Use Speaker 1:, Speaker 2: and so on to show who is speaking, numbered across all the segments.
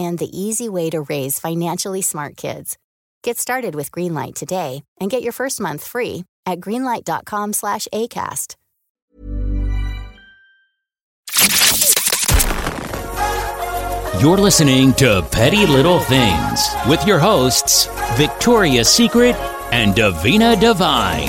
Speaker 1: and the easy way to raise financially smart kids. Get started with Greenlight today and get your first month free at greenlight.com slash ACAST.
Speaker 2: You're listening to Petty Little Things with your hosts, Victoria's Secret and Davina Devine.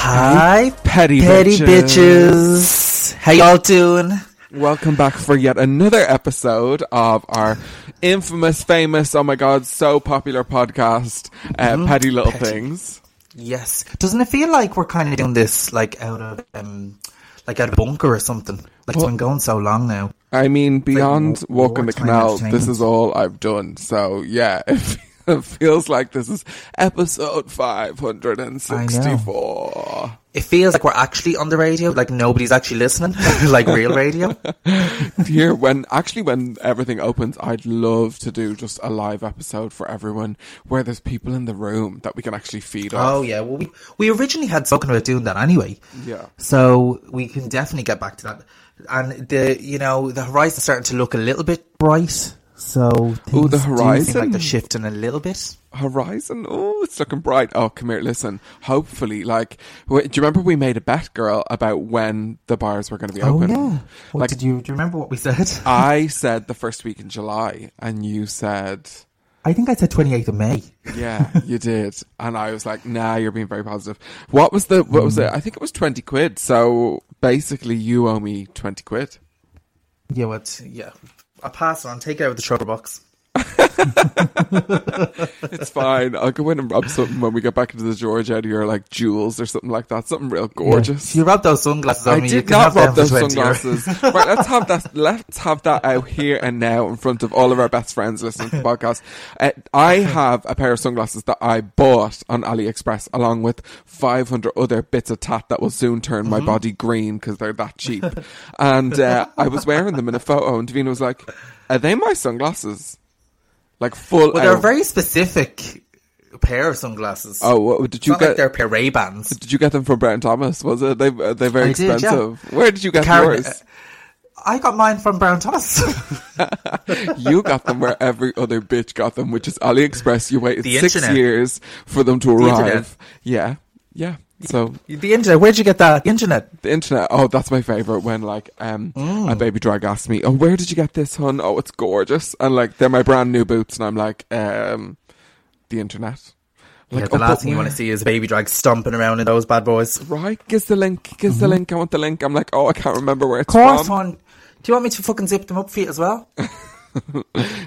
Speaker 3: Hi,
Speaker 4: Petty,
Speaker 3: petty
Speaker 4: bitches.
Speaker 3: bitches. How y'all doing?
Speaker 4: Welcome back for yet another episode of our infamous, famous, oh my god, so popular podcast, uh, Petty Little.
Speaker 3: Petty.
Speaker 4: Things.
Speaker 3: Yes. Doesn't it feel like we're kind of doing this like out of um, like out of a bunker or something? Like it's been going so long now.
Speaker 4: I mean, beyond
Speaker 3: war-
Speaker 4: walking the canal, this is all I've done. So yeah, it feels like this is episode 564.
Speaker 3: It feels like we're actually on the radio, like nobody's actually listening, like real radio.
Speaker 4: Here, when actually when everything opens, I'd love to do just a live episode for everyone where there's people in the room that we can actually feed off.
Speaker 3: Oh yeah, well we we originally had spoken about doing that anyway.
Speaker 4: Yeah.
Speaker 3: So we can definitely get back to that. And the you know the horizon's starting to look a little bit bright. So
Speaker 4: Ooh, the horizon.
Speaker 3: like they're shifting a little bit.
Speaker 4: Horizon. Oh, it's looking bright. Oh, come here. Listen. Hopefully, like, wait, do you remember we made a bet, girl, about when the bars were going to be open?
Speaker 3: Oh
Speaker 4: open?
Speaker 3: yeah. What
Speaker 4: Like,
Speaker 3: did you do? You remember what we said?
Speaker 4: I said the first week in July, and you said,
Speaker 3: I think I said 28th of May.
Speaker 4: yeah, you did, and I was like, nah, you're being very positive. What was the? What was
Speaker 3: Mm.
Speaker 4: it? I think it was twenty quid. So basically, you owe me twenty quid.
Speaker 3: Yeah, what? Yeah. I'll pass on. Take it out of the box.
Speaker 4: It's fine. I'll go in and rub something when we get back into the George out your like jewels or something like that. Something real gorgeous.
Speaker 3: If you rub those sunglasses on
Speaker 4: I
Speaker 3: me,
Speaker 4: did
Speaker 3: can
Speaker 4: not rub those sunglasses. right, let's have that. Let's have that out here and now in front of all of our best friends listening to the podcast. Uh, I have a pair of sunglasses that I bought on AliExpress along with 500 other bits of tat that will soon turn
Speaker 3: Mm-hmm.
Speaker 4: my body green because they're that cheap. and uh, I was wearing them in a photo, and Davina was like, "Are they my sunglasses?" Like full.
Speaker 3: Well, they're a
Speaker 4: out.
Speaker 3: very specific pair of sunglasses.
Speaker 4: Oh, what, did you get?
Speaker 3: like they're a pair Ray Bans.
Speaker 4: Did you get them from Brown Thomas? Was it? They uh, are they very
Speaker 3: I did, yeah.
Speaker 4: expensive. Where did you get
Speaker 3: Karen-
Speaker 4: yours?
Speaker 3: Uh, I got mine from Brown Thomas.
Speaker 4: you got them where every other bitch got them, which is AliExpress. You waited
Speaker 3: The
Speaker 4: six
Speaker 3: internet.
Speaker 4: years for them to arrive. Yeah, yeah. So
Speaker 3: the internet. Where'd you get that? The internet.
Speaker 4: the internet. Oh, that's my favorite. When like um
Speaker 3: Mm.
Speaker 4: a baby drag asks me, "Oh, where did you get this, hun? Oh, it's gorgeous." And like they're my brand new boots, and I'm like, um, the internet.
Speaker 3: Yeah, the
Speaker 4: oh,
Speaker 3: last thing you want to see is a baby drag stomping around in those bad boys.
Speaker 4: Right, gives the link, gives
Speaker 3: Mm-hmm.
Speaker 4: the link. I want the link. I'm like, oh, I can't remember where it's
Speaker 3: course,
Speaker 4: from.
Speaker 3: hon. Do you want me to fucking zip them up for you as well?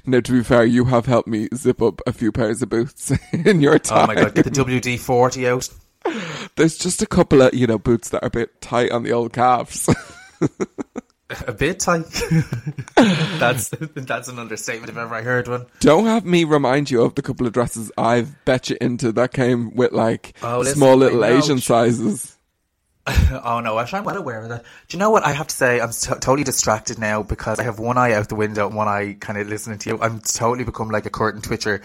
Speaker 4: No, to be fair, you have helped me zip up a few pairs of boots in your time.
Speaker 3: Oh my god, get the WD forty out.
Speaker 4: There's just a couple of, you know, boots that are a bit tight on the old calves.
Speaker 3: A bit tight. that's that's an understatement if ever I heard one.
Speaker 4: Don't have me remind you of the couple of dresses I've bet you into that came with like
Speaker 3: Oh, listen,
Speaker 4: small little. Asian sizes.
Speaker 3: Oh no, I'm well aware of that. Do you know what I have to say? I'm t- totally distracted now because I have one eye out the window and one eye kind of listening to you. I'm totally become like a curtain twitcher.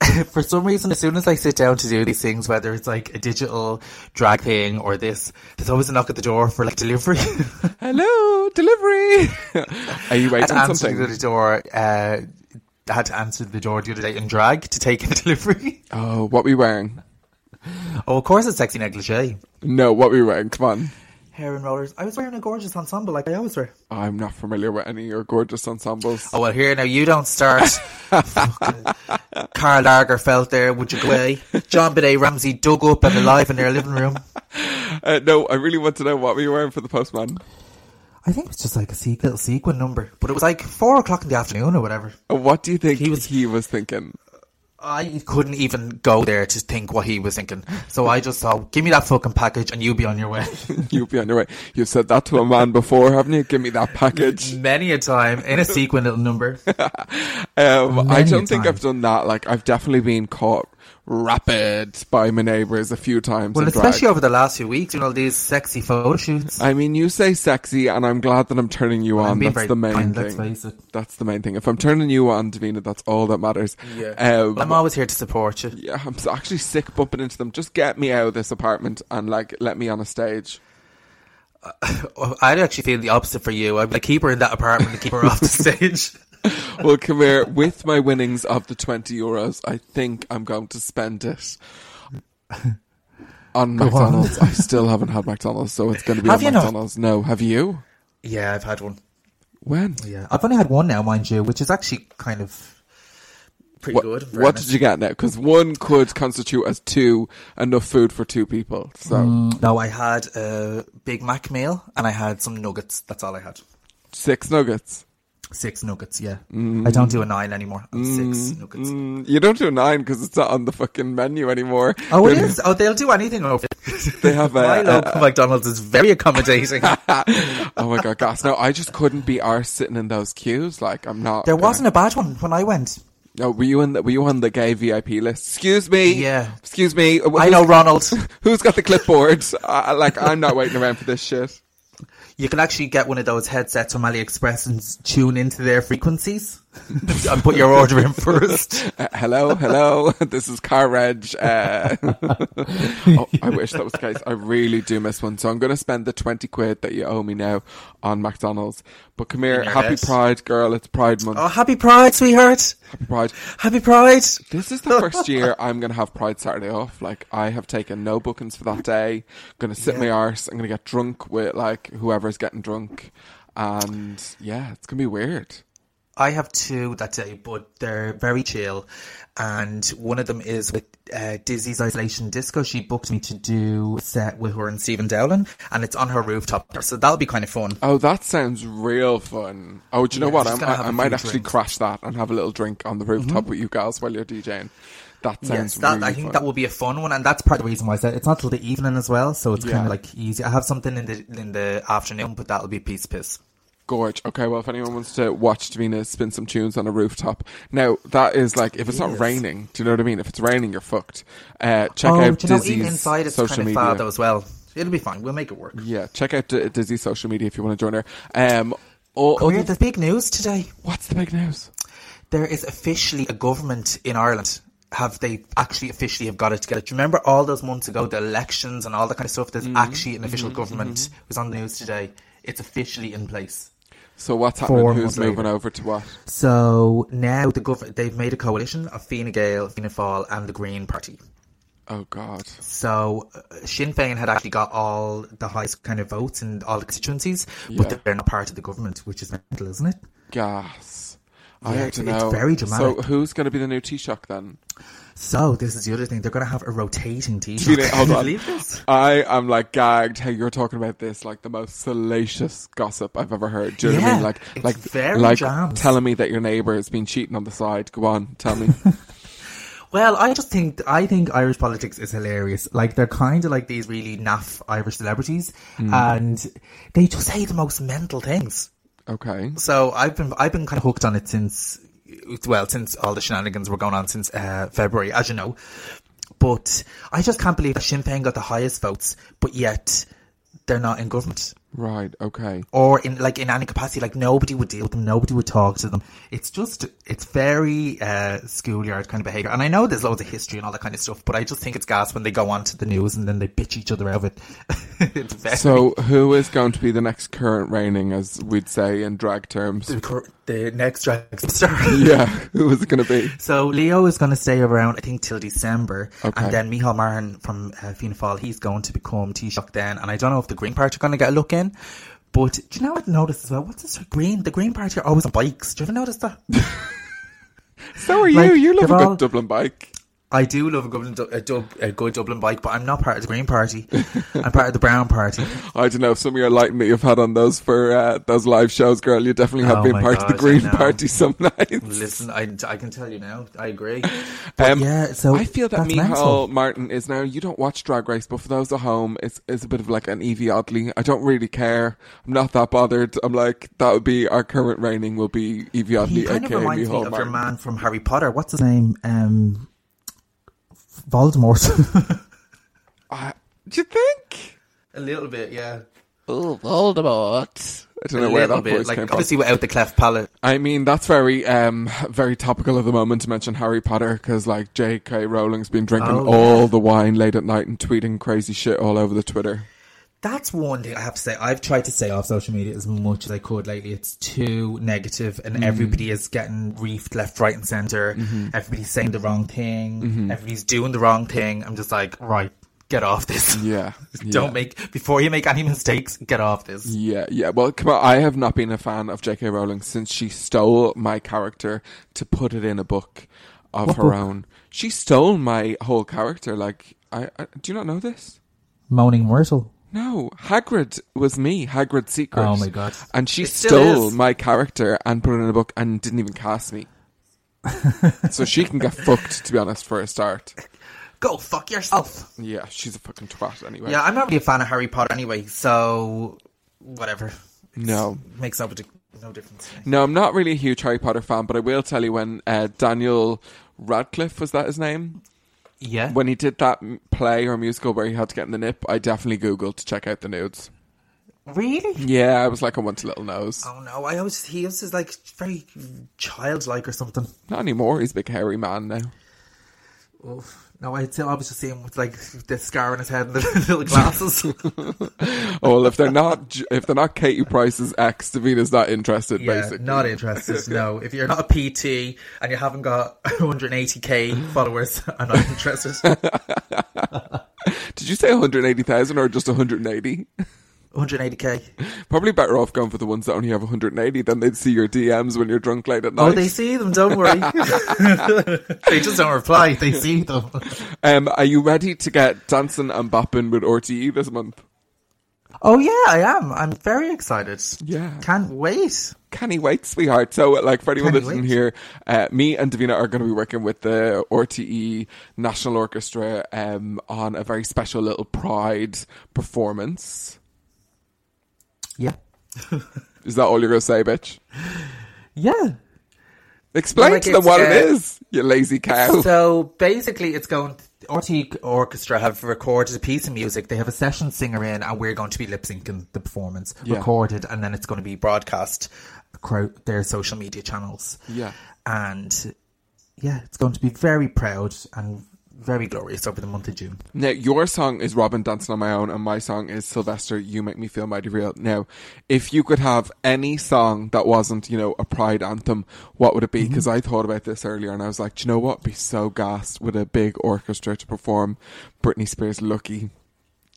Speaker 3: for some reason, as soon as I sit down to do these things, whether it's like a digital drag thing or this, there's always a knock at the door for like delivery.
Speaker 4: Hello, delivery. Are you waiting
Speaker 3: answered
Speaker 4: something?
Speaker 3: the door. Uh, I had to answer the door the other day in drag to take a delivery.
Speaker 4: Oh, what were you wearing?
Speaker 3: Oh, of course, it's sexy negligee.
Speaker 4: No, what were you wearing? Come on.
Speaker 3: Hair and rollers. I was wearing a gorgeous ensemble like I always wear.
Speaker 4: I'm not familiar with any of your gorgeous ensembles.
Speaker 3: Oh well, here now you don't start. Carl Karl Lagerfeld there, would you go away? JonBenét Ramsey dug up and alive in their living room.
Speaker 4: Uh, no, I really want to know what were you wearing for the postman?
Speaker 3: I think it was just like a se- little sequin number, but it was like four o'clock in the afternoon or whatever.
Speaker 4: Uh, What do you think
Speaker 3: He was-
Speaker 4: he was thinking?
Speaker 3: I couldn't even go there to think what he was thinking, so I just thought, "Give me that fucking package and you'll be on your way."
Speaker 4: You'll be on your way. You've said that to a man before, haven't you? Give me that package.
Speaker 3: Many a time in a sequin little number.
Speaker 4: Um, I don't think. I've done that. Like, I've definitely been caught rapid by my neighbours a few times.
Speaker 3: Well,
Speaker 4: in drag.
Speaker 3: especially over the last few weeks, you know, these sexy photo shoots.
Speaker 4: I mean, you say sexy, and I'm glad that I'm turning you
Speaker 3: I'm
Speaker 4: on. That's
Speaker 3: very
Speaker 4: the main
Speaker 3: kind,
Speaker 4: thing.
Speaker 3: let's face it.
Speaker 4: That's the main thing. If I'm turning you on, Davina, that's all that matters. Um,
Speaker 3: I'm always here to support you.
Speaker 4: yeah, I'm actually sick bumping into them. Just get me out of this apartment and like let me on a stage.
Speaker 3: I'd actually feel the opposite for you. I'd like keep her in that apartment and keep her off the stage.
Speaker 4: Well, come here. With my winnings of the 20 euros, I think I'm going to spend it on McDonald's. I still haven't had McDonald's, so it's going to be
Speaker 3: Have
Speaker 4: on
Speaker 3: you not?
Speaker 4: McDonald's. No, have you?
Speaker 3: Yeah, I've had one.
Speaker 4: When?
Speaker 3: Yeah, I've only had one now, mind you, which is actually kind of pretty
Speaker 4: What,
Speaker 3: good.
Speaker 4: what
Speaker 3: fairness.
Speaker 4: did you get now? Because one could constitute as two enough food for two people. So
Speaker 3: Mm, No, I had a Big Mac meal and I had some nuggets. That's all I had.
Speaker 4: six nuggets.
Speaker 3: Six nuggets, yeah. I don't do a nine anymore. I'm six nuggets.
Speaker 4: Mm, you don't do a nine because it's not on the fucking menu anymore.
Speaker 3: Oh, it is. Oh, they'll do anything over.
Speaker 4: They have a,
Speaker 3: My
Speaker 4: a-
Speaker 3: local McDonald's is very accommodating.
Speaker 4: oh my god, gas! No, I just couldn't be arse sitting in those queues. Like I'm not.
Speaker 3: there
Speaker 4: gonna-
Speaker 3: wasn't a bad one when I went.
Speaker 4: No, were you on the were you on the gay VIP list? Excuse me.
Speaker 3: Yeah.
Speaker 4: Excuse me. uh,
Speaker 3: I know, Ronald.
Speaker 4: Who's got the clipboard? uh, like I'm not waiting around for this shit.
Speaker 3: You can actually get one of those headsets from AliExpress and tune into their frequencies and put your order in first.
Speaker 4: Uh, hello, hello. this is Car Reg. Uh, oh, I wish that was the case. I really do miss one. So I'm going to spend the 20 quid that you owe me now on McDonald's. But come here. Happy
Speaker 3: head.
Speaker 4: Pride, girl. It's Pride month.
Speaker 3: Oh, happy Pride, sweetheart.
Speaker 4: Happy Pride.
Speaker 3: Happy Pride.
Speaker 4: This is the first year I'm going to have Pride Saturday off. Like, I have taken no bookings for that day. going to sit my arse. I'm going to get drunk with, like, whoever's getting drunk. And, yeah, it's going to be weird.
Speaker 3: I have two that day, but they're very chill. And one of them is with uh, Dizzy's Isolation Disco. She booked me to do a set with her and Stephen Dowling, and it's on her rooftop. So that'll be kind of fun.
Speaker 4: Oh, that sounds real fun. Oh, do you know
Speaker 3: Yeah,
Speaker 4: what? I, I might actually
Speaker 3: drinks.
Speaker 4: crash that and have a little drink on the rooftop with you guys while you're DJing. That sounds
Speaker 3: Yes, that,
Speaker 4: really
Speaker 3: I think
Speaker 4: fun.
Speaker 3: that will be a fun one, and that's part of the reason why I said it's not till the evening as well, so it's
Speaker 4: Yeah.
Speaker 3: kind of like easy. I have something in the in the afternoon, but that'll be piece piss.
Speaker 4: Gorge. Okay, well, if anyone wants to watch Davina spin some tunes on a rooftop, now that is like if it's not raining. Do you know what I mean? If it's raining, you're fucked. Uh, check
Speaker 3: oh,
Speaker 4: out
Speaker 3: know,
Speaker 4: Dizzy's
Speaker 3: even inside it's
Speaker 4: social
Speaker 3: kind of
Speaker 4: media.
Speaker 3: though as well. It'll be fine. We'll make it work.
Speaker 4: Yeah, check out D- Dizzy's social media if you want to join her. Um, oh,
Speaker 3: Oh, yeah,
Speaker 4: other-
Speaker 3: there's big news today.
Speaker 4: what's the big news?
Speaker 3: There is officially a government in Ireland. Have they actually officially have got it together? Do you remember all those months ago, the elections and all that kind of stuff? There's
Speaker 4: Mm-hmm.
Speaker 3: actually an official government. It was on the news today. It's officially in place.
Speaker 4: So what's happening? Who's moving
Speaker 3: later.
Speaker 4: over to what?
Speaker 3: So now the gov- they've made a coalition of Fine Gael, Fianna Fáil, and the Green Party.
Speaker 4: Oh God.
Speaker 3: So uh, Sinn Féin had actually got all the highest kind of votes in all the constituencies,
Speaker 4: Yeah.
Speaker 3: but they're not part of the government, which is mental, isn't it?
Speaker 4: Gas. I
Speaker 3: Yeah,
Speaker 4: don't
Speaker 3: it's-
Speaker 4: know.
Speaker 3: it's very
Speaker 4: So who's going to be the new Taoiseach then?
Speaker 3: So this is the other thing; they're going to have a rotating team.
Speaker 4: Gina, hold
Speaker 3: you
Speaker 4: on.
Speaker 3: believe this?
Speaker 4: I am like gagged how you're talking about this like the most salacious gossip I've ever heard. Do you know what I mean? Like, like,
Speaker 3: very
Speaker 4: like
Speaker 3: jams.
Speaker 4: telling me that your neighbour has been cheating on the side. Go on, tell me.
Speaker 3: Well, I just think I think Irish politics is hilarious. Like they're kind of like these really naff Irish celebrities,
Speaker 4: Hmm.
Speaker 3: and they just say the most mental things.
Speaker 4: Okay.
Speaker 3: So I've been I've been kind of hooked on it since well since all the shenanigans were going on since uh, February, as you know. But I just can't believe that Sinn Féin got the highest votes, but yet they're not in government.
Speaker 4: Right. Okay.
Speaker 3: or in like in any capacity, like nobody would deal with them, nobody would talk to them. It's just it's very uh, schoolyard kind of behaviour. And I know there's loads of history and all that kind of stuff, but I just think it's gas when they go onto the news and then they bitch each other out of it. very,
Speaker 4: So, who is going to be the next current reigning, as we'd say in drag terms?
Speaker 3: the, cor- the next drag star.
Speaker 4: yeah. Who is it going to be?
Speaker 3: So Leo is going to stay around, I think, till December,
Speaker 4: Okay.
Speaker 3: and then Micheál Martin from uh, Fianna Fáil, he's going to become Taoiseach then, and I don't know if the Green Party are going to get a look in, but do you know what I noticed as well? What's this Green? The Green Party are always oh, on bikes. Do you ever notice that?
Speaker 4: So are you.
Speaker 3: Like,
Speaker 4: you love a good
Speaker 3: all-
Speaker 4: Dublin bike.
Speaker 3: I do love a good, a, dub, a good Dublin bike, but I'm not part of the Green Party. I'm part of the Brown Party.
Speaker 4: I don't know. if Some of your lighting that you've had on those for uh, those live shows, girl. You definitely have
Speaker 3: Oh
Speaker 4: been part of the Green Party some nights.
Speaker 3: Listen, I, I can tell you now, I agree.
Speaker 4: Um,
Speaker 3: yeah, so
Speaker 4: I feel that Micheál
Speaker 3: mental.
Speaker 4: Martin is now. You don't watch Drag Race, but for those at home, it's it's a bit of like an Evie Oddly. I don't really care. I'm not that bothered. I'm like that would be our current reigning will be Evie Oddly,
Speaker 3: He kind of
Speaker 4: aka
Speaker 3: reminds me
Speaker 4: Micheál
Speaker 3: of
Speaker 4: Martin.
Speaker 3: your man from Harry Potter. What's his name? Um, Voldemort.
Speaker 4: Uh, do you think?
Speaker 3: a little bit, yeah.
Speaker 4: Oh, Voldemort. I don't know
Speaker 3: a
Speaker 4: where
Speaker 3: little
Speaker 4: that
Speaker 3: bit,
Speaker 4: voice
Speaker 3: like
Speaker 4: came from.
Speaker 3: obviously without the cleft palate.
Speaker 4: I mean, that's very, um, very topical at the moment to mention Harry Potter because, like, J.K. Rowling's been drinking
Speaker 3: Oh,
Speaker 4: all
Speaker 3: yeah.
Speaker 4: the wine late at night and tweeting crazy shit all over the Twitter.
Speaker 3: That's one thing I have to say. I've tried to stay off social media as much as I could lately. It's too negative, and mm-hmm. everybody is getting reefed left, right, and center. Mm-hmm. Everybody's saying the wrong thing. Mm-hmm. Everybody's doing the wrong thing. I'm just like, right, get off this.
Speaker 4: Yeah,
Speaker 3: Don't
Speaker 4: yeah.
Speaker 3: make before you make any mistakes. Get off this.
Speaker 4: Yeah, yeah. Well, come on. I have not been a fan of J.K. Rowling since she stole my character to put it in a book of
Speaker 3: What
Speaker 4: her
Speaker 3: book?
Speaker 4: own. She stole my whole character. Like, I, I do you not know this?
Speaker 3: Moaning Myrtle.
Speaker 4: No, Hagrid was me, Hagrid Secret.
Speaker 3: Oh my God.
Speaker 4: And she
Speaker 3: It still
Speaker 4: stole
Speaker 3: is.
Speaker 4: my character and put it in a book and didn't even cast me. so she can get fucked, to be honest, for a start.
Speaker 3: Go fuck yourself.
Speaker 4: Yeah, she's a fucking twat anyway.
Speaker 3: Yeah, I'm not really a fan of Harry Potter anyway, so whatever.
Speaker 4: No.
Speaker 3: makes no, partic- no difference. to me.
Speaker 4: No, I'm not really a huge Harry Potter fan, but I will tell you when uh, Daniel Radcliffe, was that his name?
Speaker 3: Yeah.
Speaker 4: When he did that play or musical where he had to get in the nip, I definitely Googled to check out the nudes.
Speaker 3: really?
Speaker 4: Yeah, I was like, I want a little nose.
Speaker 3: Oh no, I always he was just like very childlike or something.
Speaker 4: Not anymore, he's a big hairy man now.
Speaker 3: Oh, no, I still just seeing him with like the scar on his head and the little glasses.
Speaker 4: Oh, well, if they're not, if they're not Katie Price's ex, Davina's not interested,
Speaker 3: yeah,
Speaker 4: basically.
Speaker 3: not interested. No, if you're not a PT and you haven't got 180k followers, I'm not interested.
Speaker 4: Did you say 180,000 or just 180?
Speaker 3: 180k.
Speaker 4: Probably better off going for the ones that only have 180, then they'd see your DMs when you're drunk late at night.
Speaker 3: Oh, they see them. Don't worry. they just don't reply. They see them.
Speaker 4: Um, are you ready to get dancing and bopping with RTE this month?
Speaker 3: Oh yeah, I am. I'm very excited.
Speaker 4: Yeah.
Speaker 3: Can't wait.
Speaker 4: Can he wait, sweetheart? So, like, for anyone
Speaker 3: Can
Speaker 4: that
Speaker 3: he
Speaker 4: didn't
Speaker 3: wait?
Speaker 4: hear, uh, me and Davina are going to be working with the RTE National Orchestra um, on a very special little Pride performance.
Speaker 3: Yeah.
Speaker 4: Is that all you're going to say, bitch?
Speaker 3: Yeah.
Speaker 4: Explain
Speaker 3: like
Speaker 4: to them
Speaker 3: it's,
Speaker 4: what it
Speaker 3: uh,
Speaker 4: is, you lazy cow.
Speaker 3: So basically, it's going. RT Orchestra have recorded a piece of music. They have a session singer in, and we're going to be lip syncing the performance,
Speaker 4: Yeah.
Speaker 3: recorded, and then it's going to be broadcast across their social media channels.
Speaker 4: Yeah.
Speaker 3: And yeah, it's going to be very proud and very glorious over the month of June.
Speaker 4: Now, your song is Robyn Dancing on My Own, and my song is Sylvester, You Make Me Feel Mighty Real. Now, if you could have any song that wasn't, you know, a pride anthem, what would it be? Mm-hmm. Because I thought about this earlier, and I was like, do you know what? It'd be so gassed with a big orchestra to perform Britney Spears' Lucky.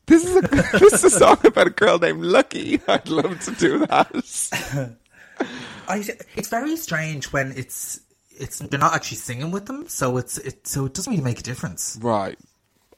Speaker 4: This is a this is a song about a girl named Lucky. I'd love to do that.
Speaker 3: I, it's very strange when it's it's they're not actually singing with them, so it's it so it doesn't really make a difference.
Speaker 4: Right.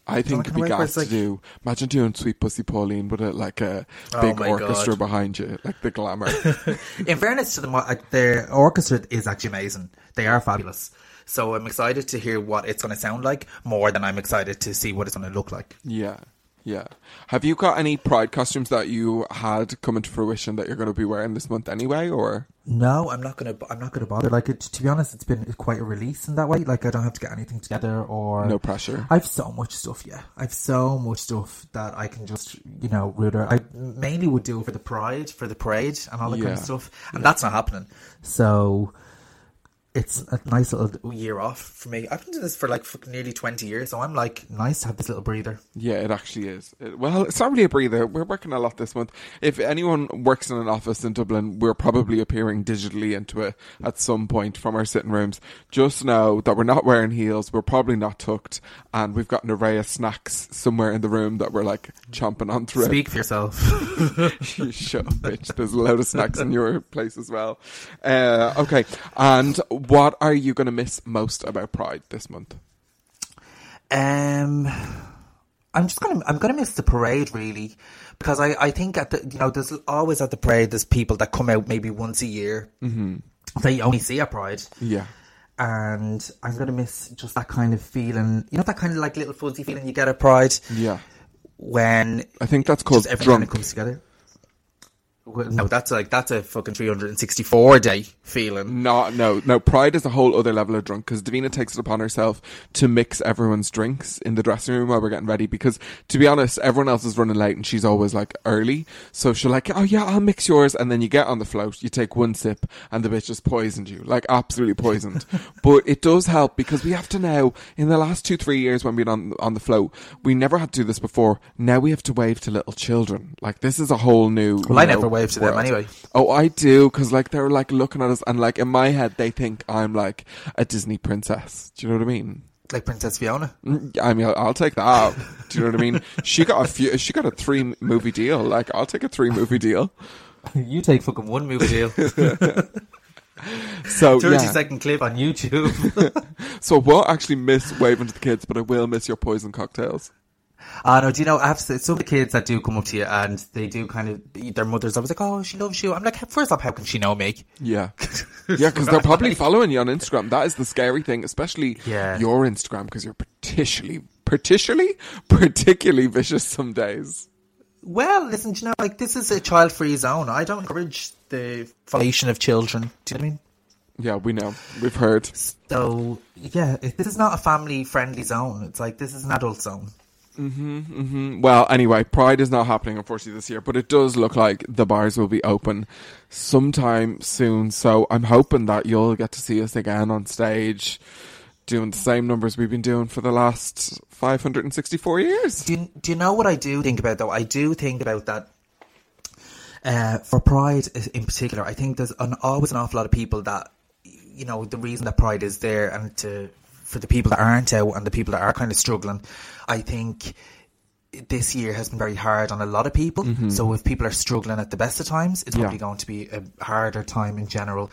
Speaker 4: I think it'd be
Speaker 3: kinda way where
Speaker 4: gas
Speaker 3: it's
Speaker 4: to do. Imagine doing Sweet Pussy Pauline with a, like a
Speaker 3: Oh
Speaker 4: big
Speaker 3: my
Speaker 4: orchestra
Speaker 3: God.
Speaker 4: behind you, like the glamour.
Speaker 3: In fairness to them, uh, their orchestra is actually amazing. They are fabulous. So I'm excited to hear what it's going to sound like more than I'm excited to see what it's going to look like.
Speaker 4: Yeah. Yeah. Have you got any pride costumes that you had come into fruition that you're going to be wearing this month anyway, or?
Speaker 3: No, I'm not gonna. I'm not gonna bother. Like, it, to be honest, it's been quite a release in that way. Like, I don't have to get anything together or
Speaker 4: No pressure.
Speaker 3: I've so much stuff. Yeah, I've so much stuff that I can just, you know, root. I mainly would do for the pride, for the parade, and all that kind of stuff, and that's not happening. So. It's a nice little year off for me. I've been doing this for like fucking nearly 20 years, so I'm like, nice to have this little breather.
Speaker 4: Yeah, it actually is. It- well, it's not really a breather. We're working a lot this month. If anyone works in an office in Dublin, we're probably appearing digitally into it at some point from our sitting rooms. Just know that we're not wearing heels, we're probably not tucked, and we've got an array of snacks somewhere in the room that we're like chomping on through.
Speaker 3: Speak for yourself.
Speaker 4: Shut up, bitch. There's a load of snacks in your place as well. Uh, okay, and what are you going to miss most about Pride this month?
Speaker 3: Um, I'm just gonna I'm gonna miss the parade really because I I think at the you know there's always at the parade there's people that come out maybe once a year mm-hmm. that you only see at Pride.
Speaker 4: Yeah.
Speaker 3: And I'm gonna miss just that kind of feeling, you know, that kind of like little fuzzy feeling you get at Pride
Speaker 4: Yeah.
Speaker 3: when
Speaker 4: I think that's called
Speaker 3: just everything kind of comes together. Well, no, that's like that's a fucking 364 day feeling.
Speaker 4: No, no, no. Pride is a whole other level of drunk because Davina takes it upon herself to mix everyone's drinks in the dressing room while we're getting ready. Because to be honest, everyone else is running late and she's always like early. So she'll like, oh yeah, I'll mix yours. And then you get on the float, you take one sip, and the bitch just poisoned you, like absolutely poisoned. but it does help because we have to now, in the last two, three years when we've been on, on the float, we never had to do this before. Now we have to wave to little children. Like this is a whole new.
Speaker 3: Well, I
Speaker 4: know,
Speaker 3: never wave to them
Speaker 4: world.
Speaker 3: anyway.
Speaker 4: Oh, I do, because like they're like looking at us, and like in my head, they think I'm like a Disney princess. Do you know what I mean?
Speaker 3: Like Princess Fiona.
Speaker 4: Mm, I mean, I'll, I'll take that. Do you know what I mean? She got a few. She got a three movie deal. Like, I'll take a three movie deal.
Speaker 3: you take fucking one movie deal.
Speaker 4: So
Speaker 3: 30
Speaker 4: yeah.
Speaker 3: second clip on YouTube.
Speaker 4: So I won't actually miss waving to the kids, but I will miss your poison cocktails.
Speaker 3: Ah, no, do you know, I have some of the kids that do come up to you and they do kind of, their mothers always like, oh, she loves you. I'm like, first off, how can she know me?
Speaker 4: Yeah, yeah, because they're probably following you on Instagram. That is the scary thing, especially
Speaker 3: Yeah.
Speaker 4: your Instagram, because you're particularly, particularly, particularly vicious some days.
Speaker 3: Well, listen, do you know, like, this is a child free zone. I don't encourage the formation of children. Do you know what I mean?
Speaker 4: Yeah, we know. We've heard.
Speaker 3: So, yeah, this is not a family friendly zone. It's like, this is an adult zone.
Speaker 4: Well, anyway, Pride is not happening unfortunately this year, but it does look like the bars will be open sometime soon. So I'm hoping that you'll get to see us again on stage doing the same numbers we've been doing for the last 564 years.
Speaker 3: Do you, do you know what I do think about though? I do think about that. Uh, for Pride in particular, I think there's an, always an awful lot of people that, you know, the reason that Pride is there and to, for the people that aren't out and the people that are kind of struggling, I think this year has been very hard on a lot of people. So if people are struggling at the best of times, it's
Speaker 4: Mm-hmm. Yeah.
Speaker 3: probably going to be a harder time in general.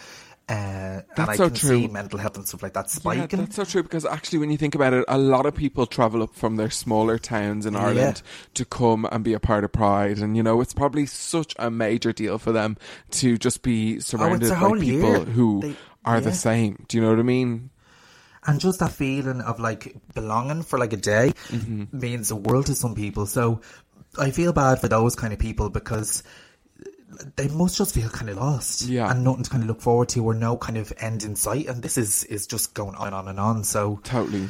Speaker 3: Uh, and
Speaker 4: That's
Speaker 3: I
Speaker 4: so
Speaker 3: can
Speaker 4: true.
Speaker 3: see mental health and stuff like that
Speaker 4: Yeah, that's so true because actually, when you think about it, a lot of people travel up from their smaller towns in Ireland to come and be a part of Pride, and you know it's probably such a major deal for them to just be surrounded
Speaker 3: a
Speaker 4: by people
Speaker 3: year.
Speaker 4: who
Speaker 3: They-
Speaker 4: are the same. Do you know what I mean?
Speaker 3: And just that feeling of like belonging for like a day
Speaker 4: Mm-hmm.
Speaker 3: means the world to some people. So I feel bad for those kind of people because they must just feel kind of lost
Speaker 4: Yeah.
Speaker 3: and nothing to kind of look forward to or no kind of end in sight. And this is is just going on and on and on. So
Speaker 4: Totally.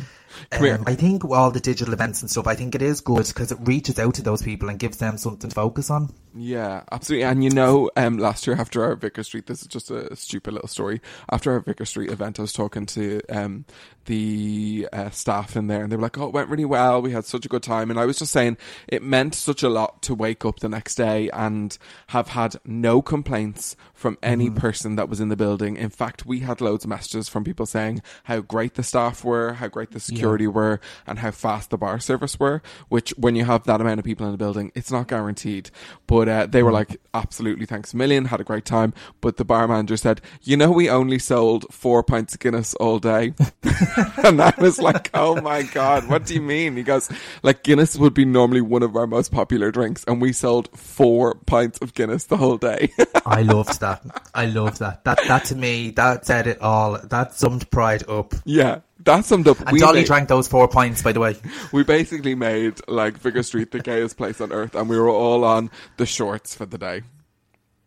Speaker 3: Um, I think all the digital events and stuff, I think it is good because it reaches out to those people and gives them something to focus on.
Speaker 4: Yeah, absolutely. And you know, um, last year after our Vicar Street, this is just a stupid little story. After our Vicar Street event, I was talking to um, the uh, staff in there, and they were like, "Oh, it went really well. We had such a good time." And I was just saying, it meant such a lot to wake up the next day and have had no complaints from any person that was in the building. In fact, we had loads of messages from people saying how great the staff were, how great the security were, and how fast the bar service were. Which, when you have that amount of people in the building, it's not guaranteed. But uh, they were like, absolutely, thanks a million, had a great time. But the bar manager said, you know, we only sold four pints of Guinness all day. and I was like, oh my God, what do you mean? He goes, like, Guinness would be normally one of our most popular drinks, and we sold four pints of Guinness the whole day.
Speaker 3: I loved that. I loved that. That that to me, that said it all. That summed Pride up.
Speaker 4: yeah. That summed up.
Speaker 3: And
Speaker 4: we
Speaker 3: Dolly
Speaker 4: made-
Speaker 3: drank those four pints, by the way.
Speaker 4: we basically made like Vicar Street the gayest place on earth, and we were all on the shorts for the day.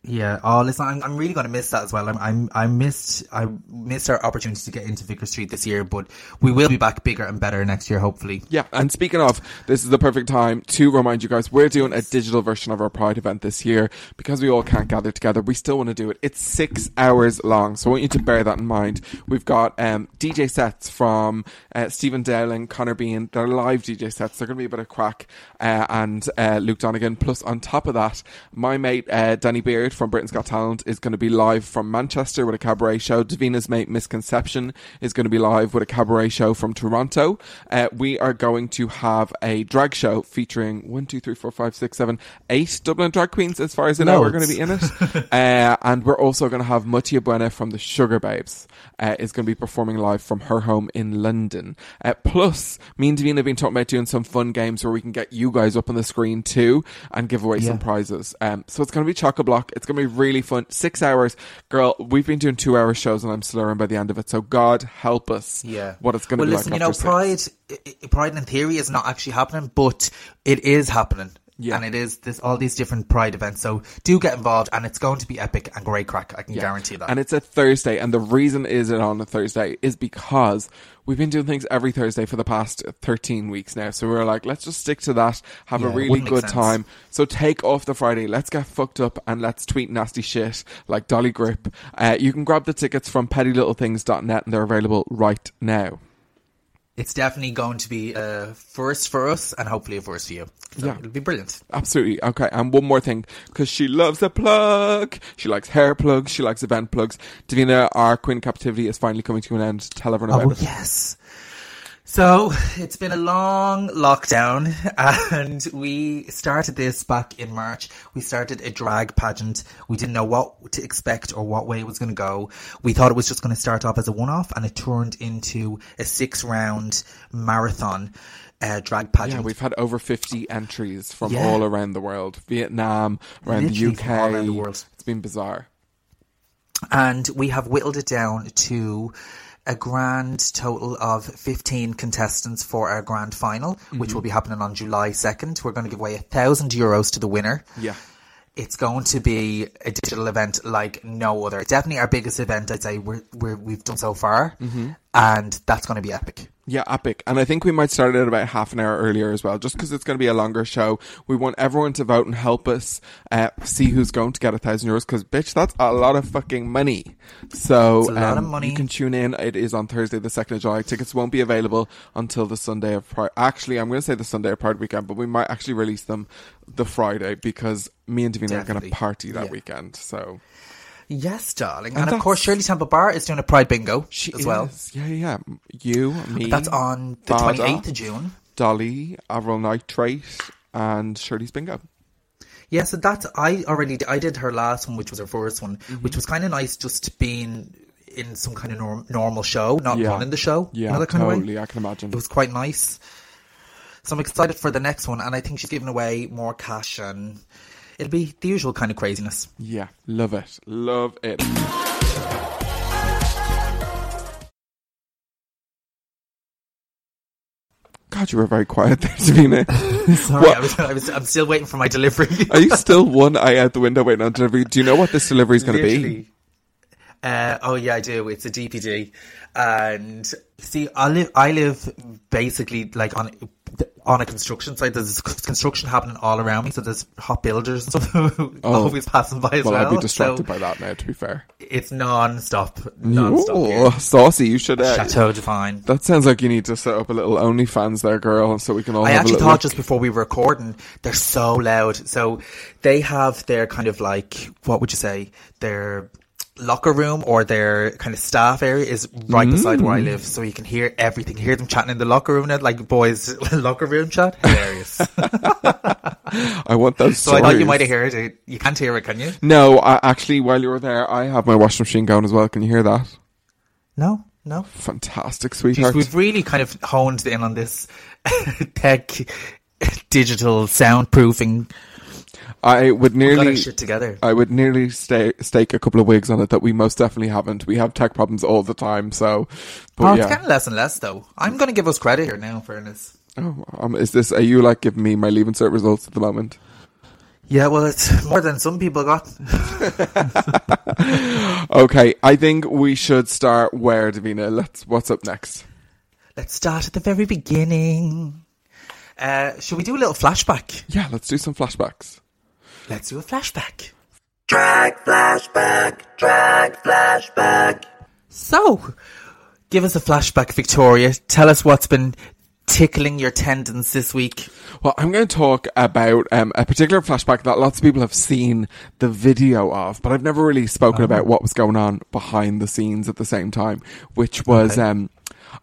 Speaker 3: Yeah. Oh, listen, I'm, I'm really going to miss that as well. I'm, I'm, I missed, I missed our opportunity to get into Vicar Street this year, but we will be back bigger and better next year, hopefully.
Speaker 4: Yeah, and speaking of, this is the perfect time to remind you guys we're doing a digital version of our Pride event this year because we all can't gather together. We still want to do it. It's six hours long, so I want you to bear that in mind. We've got um, DJ sets from uh, Stephen Dowling, Connor Bean. They're live DJ sets. They're going to be a bit of crack, uh, and uh, Luke Donegan. Plus, on top of that, my mate uh, Danny Beard from Britain's Got Talent is going to be live from Manchester with a cabaret show. Davina's mate Misconception is going to be live with a cabaret show from Toronto. Uh, we are going to have a drag show featuring one, two, three, four, five, six, seven, eight Dublin drag queens, as far as I know, are going to be in it. uh, and we're also going to have Mutya Buena from the Sugababes uh, is going to be performing live from her home in London. Uh, plus, me and Davina have been talking about doing some fun games where we can get you guys up on the screen too and give away some prizes. Um, so it's going to be chock a block. It's going to be really fun. Six hours, girl. We've been doing two hour shows and I'm slurring by the end of it. So God help us.
Speaker 3: Yeah.
Speaker 4: what it's going to
Speaker 3: well,
Speaker 4: be
Speaker 3: listen,
Speaker 4: like.
Speaker 3: you know,
Speaker 4: after six.
Speaker 3: Pride, Pride in theory is not actually happening, but it is happening.
Speaker 4: Yeah.
Speaker 3: And it is this all these different Pride events. So do get involved, and it's going to be epic and great crack. I can guarantee that.
Speaker 4: And it's a Thursday, and the reason is it on a Thursday is because we've been doing things every Thursday for the past 13 weeks now. So we are like, let's just stick to that, have a
Speaker 3: Yeah, it
Speaker 4: really good
Speaker 3: sense.
Speaker 4: time. So take off the Friday, let's get fucked up and let's tweet nasty shit like Dolly Grip. Uh, you can grab the tickets from pettylittlethings.net and they're available right now.
Speaker 3: It's definitely going to be a first for us, and hopefully a first for you. So
Speaker 4: Yeah.
Speaker 3: it'll be brilliant.
Speaker 4: Absolutely. Okay. And one more thing, because she loves a plug. She likes hair plugs. She likes event plugs. Davina, our Queen Captivity is finally coming to an end. Tell everyone
Speaker 3: Oh
Speaker 4: it.
Speaker 3: yes. So it's been a long lockdown, and we started this back in March. We started a drag pageant. We didn't know what to expect or what way it was going to go. We thought it was just going to start off as a one-off, and it turned into a six-round marathon uh, drag pageant.
Speaker 4: Yeah, we've had over 50 entries from
Speaker 3: Yeah.
Speaker 4: all around the world. Vietnam, around
Speaker 3: Literally
Speaker 4: the UK.
Speaker 3: around the world.
Speaker 4: It's been bizarre.
Speaker 3: and we have whittled it down to a grand total of 15 contestants for our grand final, which mm-hmm. will be happening on July 2nd. We're going to give away a thousand euros to the winner.
Speaker 4: Yeah.
Speaker 3: It's going to be a digital event like no other. Definitely our biggest event, I'd say, we're, we're, we've done so far. And that's going to be epic.
Speaker 4: Yeah, epic. And I think we might start it about half an hour earlier as well, just because it's going to be a longer show. We want everyone to vote and help us uh, see who's going to get a thousand euros, because bitch, that's a lot of fucking money. So
Speaker 3: a lot of
Speaker 4: um,
Speaker 3: money.
Speaker 4: you can tune in. It is on Thursday, the second of July. Tickets won't be available until the Sunday of Pride. Actually, I'm going to say the Sunday of Pride weekend, but we might actually release them the Friday because me and Davina are going to party that
Speaker 3: Yeah.
Speaker 4: weekend. So
Speaker 3: Yes, darling.
Speaker 4: And
Speaker 3: And, of course, Shirley Temple Bar is doing a Pride Bingo
Speaker 4: she
Speaker 3: as well.
Speaker 4: is. Yeah, yeah. yeah. You, me.
Speaker 3: That's on the
Speaker 4: Bada,
Speaker 3: 28th of June.
Speaker 4: Dolly, Avril Nitrate, and Shirley's Bingo.
Speaker 3: Yeah, so that's I already I did her last one, which was her first one,
Speaker 4: Mm-hmm.
Speaker 3: which was kind of nice, just being in some kind of norm, normal show, not
Speaker 4: Yeah.
Speaker 3: running the show.
Speaker 4: Yeah,
Speaker 3: you know, that kind
Speaker 4: totally.
Speaker 3: of way.
Speaker 4: I can imagine.
Speaker 3: It was quite nice. So I'm excited for the next one, and I think she's giving away more cash, and it'll be the usual kind of craziness.
Speaker 4: Yeah, love it. Love it. God, you were very quiet there, Davina.
Speaker 3: Sorry? I was, I was, I'm still waiting for my delivery.
Speaker 4: Are you still one eye out the window waiting on delivery? Do you know what this delivery is going to be?
Speaker 3: Uh, oh yeah, I do. It's a DPD, and see, I live. I live basically like on on a construction site. There's construction happening all around me, so there's hot builders and stuff always passing by as
Speaker 4: Oh. Well,
Speaker 3: well.
Speaker 4: I'd be distracted
Speaker 3: so
Speaker 4: by that now, to be fair.
Speaker 3: it's non-stop, non-stop.
Speaker 4: Oh,
Speaker 3: here.
Speaker 4: saucy. You should. Uh,
Speaker 3: Chateau Divine.
Speaker 4: that sounds like you need to set up a little OnlyFans there, girl, so we can all
Speaker 3: I
Speaker 4: have
Speaker 3: actually thought
Speaker 4: look.
Speaker 3: just before we were recording, they're so loud. So they have their kind of like, what would you say, their locker room or their kind of staff area is right beside
Speaker 4: Mm.
Speaker 3: where I live. So you can hear everything. Hear them chatting in the locker room now, like boys locker room chat. Hilarious.
Speaker 4: I want those So
Speaker 3: I thought you might have heard it. You can't hear it, can you?
Speaker 4: No, I, actually, while you were there, I have my washing machine going as well. Can you hear that?
Speaker 3: No, no.
Speaker 4: Fantastic,
Speaker 3: Jeez,
Speaker 4: sweetheart.
Speaker 3: we've really kind of honed in on this tech, digital soundproofing
Speaker 4: I would
Speaker 3: Got our
Speaker 4: nearly.
Speaker 3: shit together.
Speaker 4: I would nearly stay, stake a couple of wigs on it that we most definitely haven't. We have tech problems all the time, so. But
Speaker 3: oh,
Speaker 4: yeah.
Speaker 3: it's getting less and less though. I'm going to give us credit here now, in fairness.
Speaker 4: Oh, um, is this? Are you like giving me my leaving cert results at the moment?
Speaker 3: Yeah, well, it's more than some people got.
Speaker 4: Okay, I think we should start where Davina. Let's. What's up next?
Speaker 3: Let's start at the very beginning. Uh, should we do a little flashback?
Speaker 4: Yeah, let's do some flashbacks.
Speaker 3: Let's do a flashback.
Speaker 5: Drag flashback, drag flashback.
Speaker 3: So, give us a flashback, Victoria. Tell us what's been tickling your tendons this week.
Speaker 4: Well, I'm going to talk about um, a particular flashback that lots of people have seen the video of, but I've never really spoken about what was going on behind the scenes at the same time, which was
Speaker 3: Okay.
Speaker 4: um,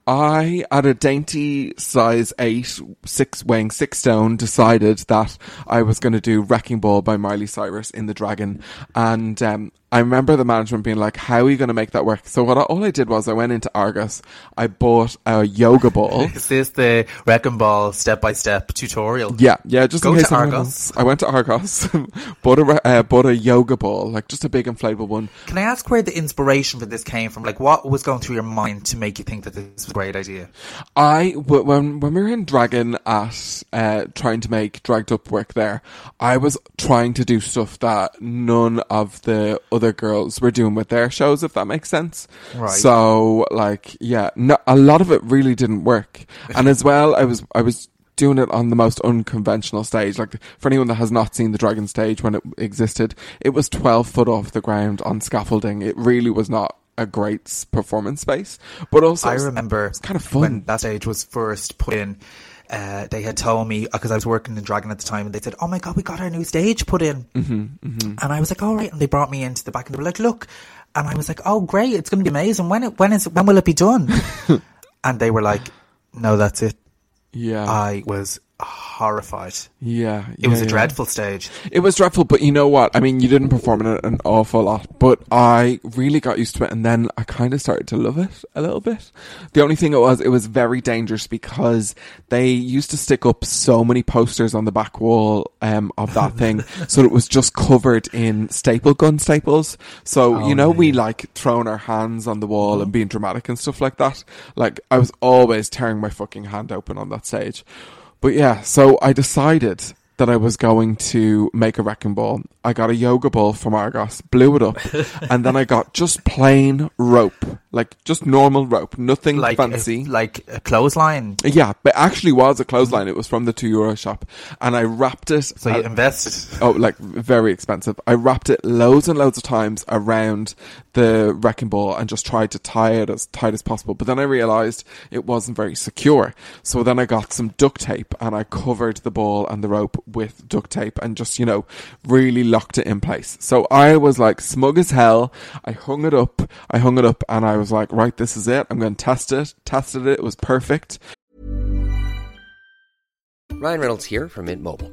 Speaker 4: I, at a dainty size eight, six weighing six stone, decided that I was going to do Wrecking Ball by Miley Cyrus in the Dragon, and um, I remember the management being like, "How are you going to make that work?" So what I, all I did was I went into Argos, I bought a yoga ball.
Speaker 3: Is this the Wrecking Ball step by step tutorial?
Speaker 4: Yeah, yeah, just
Speaker 3: Go
Speaker 4: in case
Speaker 3: to Argos.
Speaker 4: I went to Argos, bought a uh, bought a yoga ball, like just a big inflatable one.
Speaker 3: Can I ask where the inspiration for this came from? Like, what was going through your mind to make you think that this was a great idea?
Speaker 4: I w- when when we were in Dragon at uh, trying to make dragged up work there, I was trying to do stuff that none of the other girls were doing with their shows, if that makes sense.
Speaker 3: Right.
Speaker 4: So like, yeah, no, a lot of it really didn't work, and as well, I was I was doing it on the most unconventional stage. Like for anyone that has not seen the Dragon stage when it existed, it was twelve foot off the ground on scaffolding. It really was not a great performance space, but also
Speaker 3: I remember
Speaker 4: it's kind of fun.
Speaker 3: when that stage was first put in. Uh, they had told me because I was working in Dragon at the time, and they said, "Oh my god, we got our new stage put in." Mm-hmm, And I was like, "All right," and they brought me into the back, and they were like, "Look," and I was like, "Oh great, it's going to be amazing. When it, when is when will it be done?" and they were like, "No, that's it."
Speaker 4: Yeah.
Speaker 3: I was horrified.
Speaker 4: yeah.
Speaker 3: It was
Speaker 4: yeah,
Speaker 3: a
Speaker 4: yeah.
Speaker 3: dreadful stage.
Speaker 4: It was dreadful, but you know what? I mean, you didn't perform it an awful lot, but I really got used to it, and then I kind of started to love it a little bit. The only thing it was, it was very dangerous because they used to stick up so many posters on the back wall um, of that thing, so it was just covered in staple gun staples. So you know, we like throwing our hands on the wall and being dramatic and stuff like that. Like I was always tearing my fucking hand open on that stage. But yeah, so I decided that I was going to make a wrecking ball. I got a yoga ball from Argos, blew it up, and then I got just plain rope, like just normal rope, nothing
Speaker 3: Like
Speaker 4: fancy.
Speaker 3: a, like a clothesline.
Speaker 4: yeah, but actually was a clothesline. It was from the two euro shop, and I wrapped it.
Speaker 3: So you
Speaker 4: uh,
Speaker 3: invested.
Speaker 4: Oh, like very expensive. I wrapped it loads and loads of times around the wrecking ball and just tried to tie it as tight as possible. But then I realized it wasn't very secure. So then I got some duct tape and I covered the ball and the rope with duct tape and just, you know, really locked it in place. So I was like smug as hell. I hung it up. I hung it up and I was like, right, this is it. I'm going to test it. Tested it. It was perfect.
Speaker 6: Ryan Reynolds here from Mint Mobile.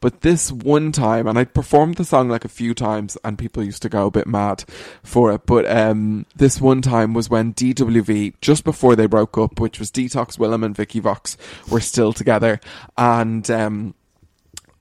Speaker 4: But this one time, and I performed the song like a few times, and people used to go a bit mad for it. But um, this one time was when DWV, just before they broke up, which was Detox Willam and Vicky Vox, were still together, and um,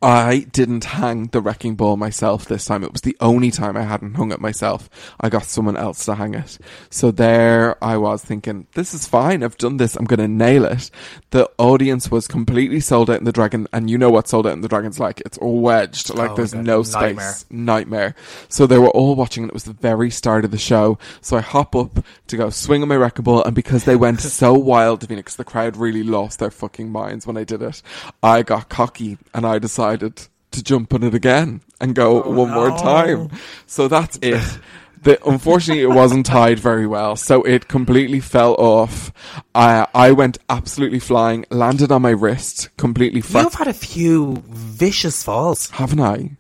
Speaker 4: I didn't hang the wrecking ball myself this time. It was the only time I hadn't hung it myself. I got someone else to hang it. So there I was thinking, this is fine. I've done this. I'm going to nail it. The audience was completely sold out in the dragon. And you know what sold out in the dragon's like? It's all wedged. Oh, like
Speaker 3: Oh,
Speaker 4: there's
Speaker 3: God,
Speaker 4: no space.
Speaker 3: nightmare.
Speaker 4: Nightmare. So they were all watching and it was the very start of the show. So I hop up to go swing on my wrecking ball. And because they went so wild, because the crowd really lost their fucking minds when I did it, I got cocky and I decided to jump on it again and go one more time. So that's it. The, unfortunately, it wasn't tied very well, so it completely fell off. I I went absolutely flying, landed on my wrist, completely fra-
Speaker 3: You've had a few vicious falls.
Speaker 4: haven't I?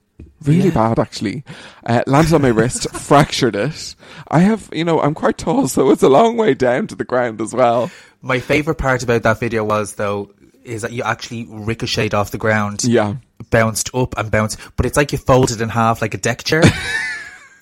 Speaker 4: Really bad, actually. Uh, landed on my wrist, fractured it. I have, you know, I'm quite tall, so it's a long way down to the ground as well.
Speaker 3: My favourite part about that video was, though, is that you actually ricocheted off the ground.
Speaker 4: Yeah.
Speaker 3: Bounced up and bounced, but it's like you folded in half like a deck chair.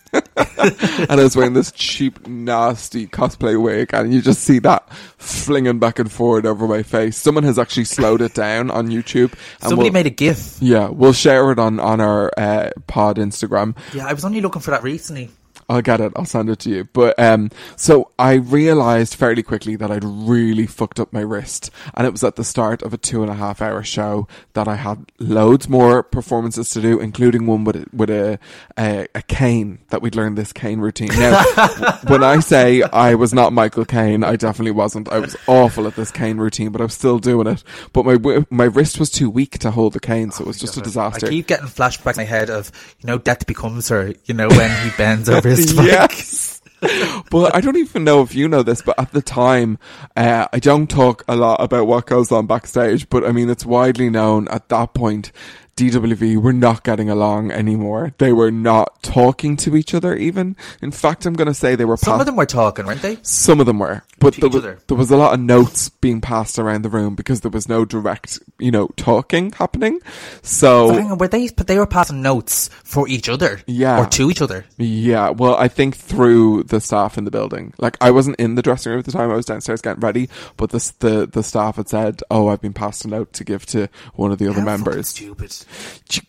Speaker 4: and I was wearing this cheap, nasty cosplay wig, and you just see that flinging back and forward over my face. Someone has actually slowed it down on YouTube. and
Speaker 3: Somebody
Speaker 4: we'll-
Speaker 3: made a GIF.
Speaker 4: Yeah, we'll share it on on our uh, pod Instagram.
Speaker 3: Yeah, I was only looking for that recently.
Speaker 4: I'll get it. I'll send it to you. But um, so I realized fairly quickly that I'd really fucked up my wrist, and it was at the start of a two and a half hour show that I had loads more performances to do, including one with a, with a a, a cane that we'd learned this cane routine. Now, when I say I was not Michael Caine, I definitely wasn't. I was awful at this cane routine, but I was still doing it. But my my wrist was too weak to hold the cane, so it was just a disaster.
Speaker 3: I keep getting flashbacks in my head of, you know, Death Becomes Her, you know, when he bends over his
Speaker 4: yes. but I don't even know if you know this, but at the time, uh, I don't talk a lot about what goes on backstage, but I mean, it's widely known at that point. DWV were not getting along anymore. They were not talking to each other even. In fact, I'm going to say they were
Speaker 3: Some
Speaker 4: pa-
Speaker 3: of them were talking, weren't they?
Speaker 4: some of them were, but there was, there was a lot of notes being passed around the room because there was no direct, you know, talking happening. So,
Speaker 3: Hang on, were they, but they were passing notes for each other.
Speaker 4: Yeah.
Speaker 3: Or to each other.
Speaker 4: Yeah, well, I think through the staff in the building. Like, I wasn't in the dressing room at the time; I was downstairs getting ready. But the the the staff had said, "Oh, I've been passed a note to give to one of the other
Speaker 3: How
Speaker 4: members."
Speaker 3: stupid.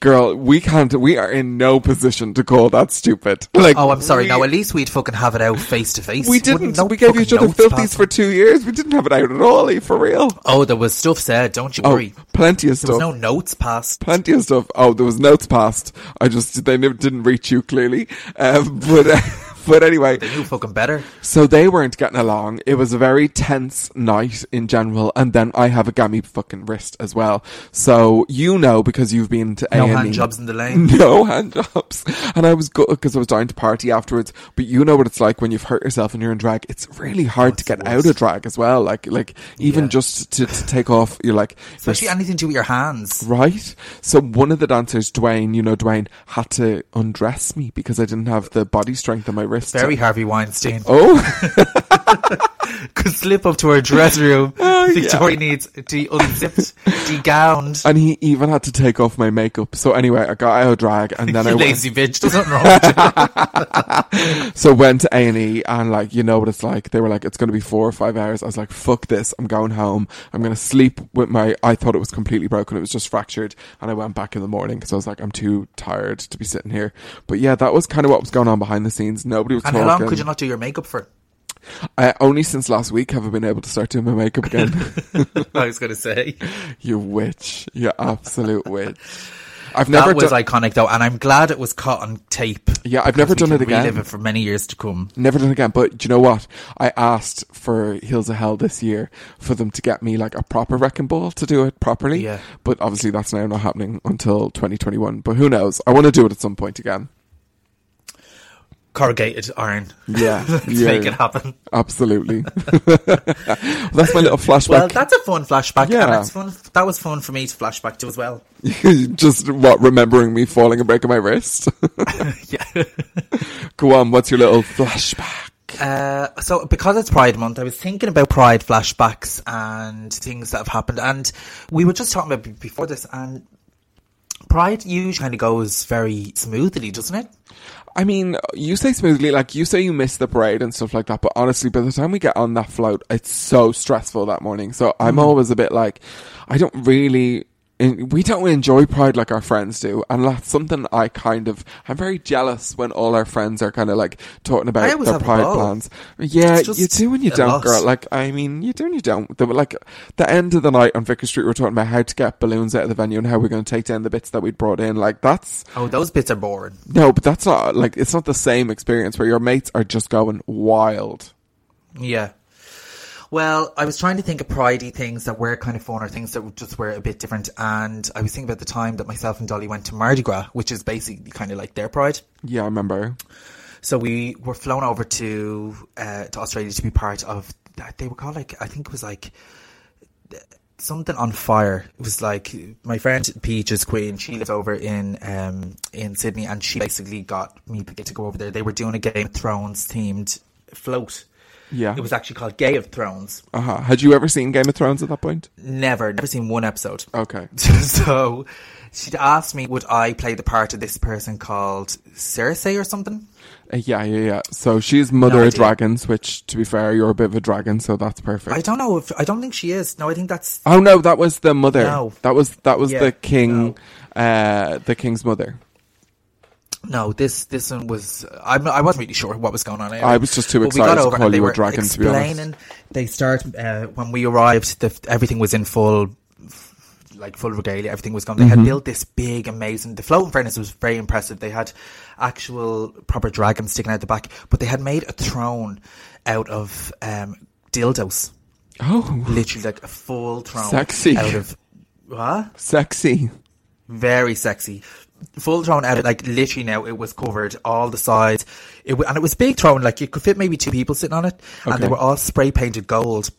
Speaker 4: Girl, we can't. We are in no position to call that stupid. Oh, like,
Speaker 3: Oh, I'm sorry.
Speaker 4: we-
Speaker 3: Now, at least we'd fucking have it out face to face.
Speaker 4: we didn't.
Speaker 3: no
Speaker 4: we gave each other
Speaker 3: pass
Speaker 4: for two years. We didn't have it out at all. For real.
Speaker 3: Oh, there was stuff said. Don't you
Speaker 4: Oh,
Speaker 3: worry.
Speaker 4: plenty of
Speaker 3: There was
Speaker 4: stuff.
Speaker 3: no notes passed.
Speaker 4: Plenty of stuff. Oh, there was notes passed. I just they never didn't reach you clearly. Um, but but anyway,
Speaker 3: They knew fucking better.
Speaker 4: So they weren't getting along. It was a very tense night in general, and then I have a gammy fucking wrist as well. So you know because you've been to
Speaker 3: No
Speaker 4: A&E.
Speaker 3: hand jobs in the lane.
Speaker 4: No hand jobs, and I was good because I was dying to party afterwards. But you know what it's like when you've hurt yourself and you're in drag. It's really hard to get out of drag as well. Like like even
Speaker 3: Yeah.
Speaker 4: just to, to take off, you're like
Speaker 3: Especially anything to do with your hands.
Speaker 4: Right. So one of the dancers, Dwayne, you know, Dwayne had to undress me because I didn't have the body strength on my wrist.
Speaker 3: Very Harvey Weinstein.
Speaker 4: Oh,
Speaker 3: Could slip up to her dress room.
Speaker 4: Oh,
Speaker 3: Victoria needs to be unzipped, degowned.
Speaker 4: and he even had to take off my makeup. So anyway, I got out of drag, and then I
Speaker 3: You
Speaker 4: went,
Speaker 3: lazy bitch. There's nothing wrong
Speaker 4: so went to A and E, and like you know what it's like. They were like, it's going to be four or five hours. I was like, fuck this. I'm going home. I'm going to sleep with my. I thought it was completely broken. It was just fractured, and I went back in the morning because I was like, I'm too tired to be sitting here. But yeah, that was kind of what was going on behind the scenes. Nobody was
Speaker 3: And
Speaker 4: talking.
Speaker 3: how long could you not do your makeup for?
Speaker 4: Only since last week have I been able to start doing my makeup again.
Speaker 3: I was going to say.
Speaker 4: you witch. You absolute witch. I've never
Speaker 3: that was
Speaker 4: done.
Speaker 3: iconic though, and I'm glad it was caught on tape.
Speaker 4: Yeah, I've never done it again.
Speaker 3: Relive it for many years to come.
Speaker 4: Never done it again, but do you know what? I asked for Hills of Hell this year for them to get me like a proper wrecking ball to do it properly.
Speaker 3: Yeah.
Speaker 4: But obviously that's now not happening until 2021. But who knows? I want to do it at some point again.
Speaker 3: Corrugated iron.
Speaker 4: Yeah. Yeah.
Speaker 3: make it happen.
Speaker 4: Absolutely. that's my little flashback.
Speaker 3: Well, that's a fun flashback.
Speaker 4: Yeah.
Speaker 3: And it's fun. That was fun for me to flashback to as well.
Speaker 4: Just what remembering me falling and breaking my wrist.
Speaker 3: yeah.
Speaker 4: Go on, what's your little flashback?
Speaker 3: Uh, so because it's Pride Month, I was thinking about Pride flashbacks and things that have happened, and we were just talking about before this, and Pride usually kind of goes very smoothly, doesn't it?
Speaker 4: I mean, you say smoothly, like you say you miss the parade and stuff like that, but honestly, by the time we get on that float, it's so stressful that morning. So I'm mm. always a bit like, I don't really we don't enjoy Pride like our friends do, and that's something I kind of I'm very jealous when all our friends are kind of like talking about their Pride plans. Yeah, you do and you don't,
Speaker 3: lot.
Speaker 4: girl. Like I mean, you do and you don't. Like the end of the night on Vicar Street, we we're talking about how to get balloons out of the venue and how we're going to take down the bits that we'd brought in. Like that's
Speaker 3: Oh, those bits are boring.
Speaker 4: no, but that's not like it's not the same experience where your mates are just going wild.
Speaker 3: Yeah. Well, I was trying to think of pridey things that were kind of fun or things that just were a bit different. And I was thinking about the time that myself and Dolly went to Mardi Gras, which is basically kind of like their pride.
Speaker 4: Yeah, I remember.
Speaker 3: So we were flown over to uh, to Australia to be part of. They were called like I think it was like something on fire. It was like my friend Peaches Queen. She lives over in um in Sydney, and she basically got me to get to go over there. They were doing a Game of Thrones themed float.
Speaker 4: Yeah.
Speaker 3: It was actually called Gay of Thrones.
Speaker 4: Uh huh. Had you ever seen Game of Thrones at that point?
Speaker 3: Never, never seen one episode.
Speaker 4: Okay.
Speaker 3: so she'd asked me, would I play the part of this person called Cersei or something?
Speaker 4: Uh, yeah, yeah, yeah. So she's mother
Speaker 3: No
Speaker 4: of dragons, which, to be fair, you're a bit of a dragon, so that's perfect.
Speaker 3: I don't know if I don't think she is. No, I think that's
Speaker 4: Oh no, that was the mother.
Speaker 3: No.
Speaker 4: That was that was
Speaker 3: Yeah,
Speaker 4: the king, uh, the king's mother.
Speaker 3: No. This this one was. I'm, I wasn't really sure what was going on. Anyway.
Speaker 4: I was just too
Speaker 3: But we
Speaker 4: excited
Speaker 3: got
Speaker 4: to call you a dragon, to be honest.
Speaker 3: They start uh, when we arrived. The, everything was in full. Like full regalia, everything was gone. They
Speaker 4: Mm-hmm.
Speaker 3: had built this big, amazing. The floating furnace was very impressive. They had actual proper dragons sticking out the back, but they had made a throne out of um, dildos.
Speaker 4: Oh,
Speaker 3: literally like a full throne
Speaker 4: Sexy.
Speaker 3: out of what?
Speaker 4: sexy.
Speaker 3: Very sexy. Full throne out of like literally now it was covered all the sides. It wa- and it was big throne, like you could fit maybe two people sitting on it, and they were all spray painted gold.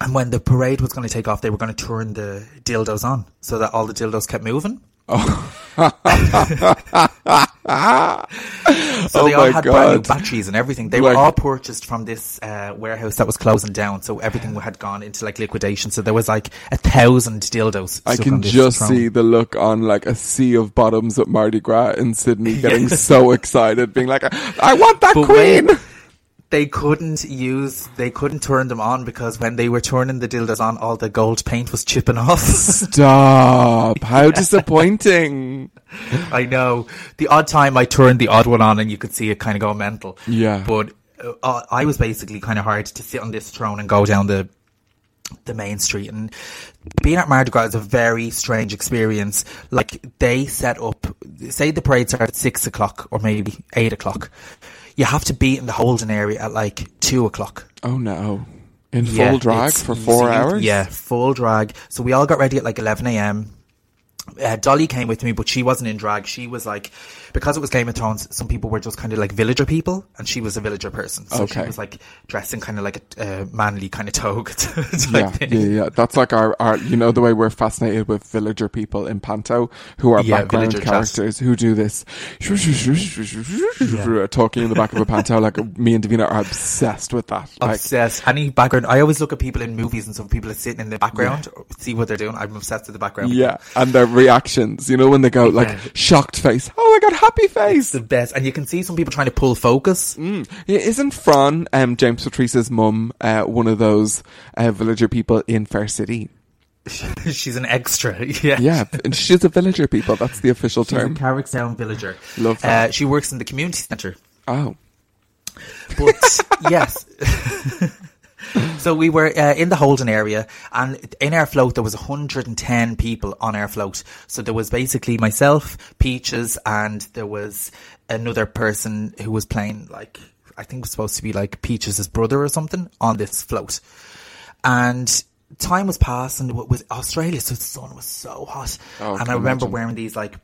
Speaker 3: And when the parade was going to take off, they were going to turn the dildos on so that all the dildos kept moving. So
Speaker 4: Oh
Speaker 3: they all had brand new batteries and everything. They
Speaker 4: Like-
Speaker 3: were all purchased from this uh, warehouse that was closing down. So everything had gone into like liquidation. So there was like a thousand dildos.
Speaker 4: I can just
Speaker 3: throne.
Speaker 4: see the look on like a sea of bottoms at Mardi Gras in Sydney, getting so excited, being like, "I want that
Speaker 3: But
Speaker 4: queen."
Speaker 3: when- they couldn't use, they couldn't turn them on because when they were turning the dildos on, all the gold paint was chipping off.
Speaker 4: Stop! How disappointing.
Speaker 3: I know. The odd time I turned the odd one on and you could see it kind of go mental.
Speaker 4: Yeah.
Speaker 3: But uh, I was basically kind of hard to sit on this throne and go down the the main street and being at Mardi Gras is a very strange experience. Like they set up, say the parade started at six o'clock or maybe eight o'clock. You have to be in the holding area at like two o'clock.
Speaker 4: Oh no! In full
Speaker 3: Yeah,
Speaker 4: drag for four hours.
Speaker 3: Yeah, full drag. So we all got ready at like 11 a.m. Uh, Dolly came with me, but she wasn't in drag. She was like, because it was Game of Thrones, some people were just kind of like villager people, and she was a villager person. So
Speaker 4: Okay.
Speaker 3: she was like dressing kind of like a uh, manly kind of toga
Speaker 4: Yeah, yeah, yeah. That's like our, our, you know, the way we're fascinated with villager people in Panto who are
Speaker 3: Yeah,
Speaker 4: background
Speaker 3: chat.
Speaker 4: characters who do this talking in the back of a Panto. Like me and Davina are obsessed with that. Like,
Speaker 3: Obsessed. Any background. I always look at people in movies and some people are sitting in the background, see what they're doing. I'm obsessed with the background.
Speaker 4: yeah, and their reactions. You know when they go like
Speaker 3: Yeah.
Speaker 4: shocked face. Oh my god, happy face.
Speaker 3: The best. And you can see some people trying to pull focus.
Speaker 4: Mm. Yeah, Isn't Fran, um, James Patrice's mum, uh, one of those uh, villager people in Fair City?
Speaker 3: She's an extra. Yeah.
Speaker 4: Yeah, and she's a villager people. That's the official
Speaker 3: She's a
Speaker 4: term.
Speaker 3: Carrickstown villager.
Speaker 4: Love that.
Speaker 3: Uh, she works in the community centre.
Speaker 4: Oh,
Speaker 3: But yes. So we were uh, in the holding area, and in our float there was 110 people on our float. So there was basically myself, Peaches, and there was another person who was playing like I think it was supposed to be like Peaches' brother or something on this float. And time was passing. It was Australia, so the sun was so hot.
Speaker 4: Oh,
Speaker 3: and I remember
Speaker 4: imagine.
Speaker 3: wearing these like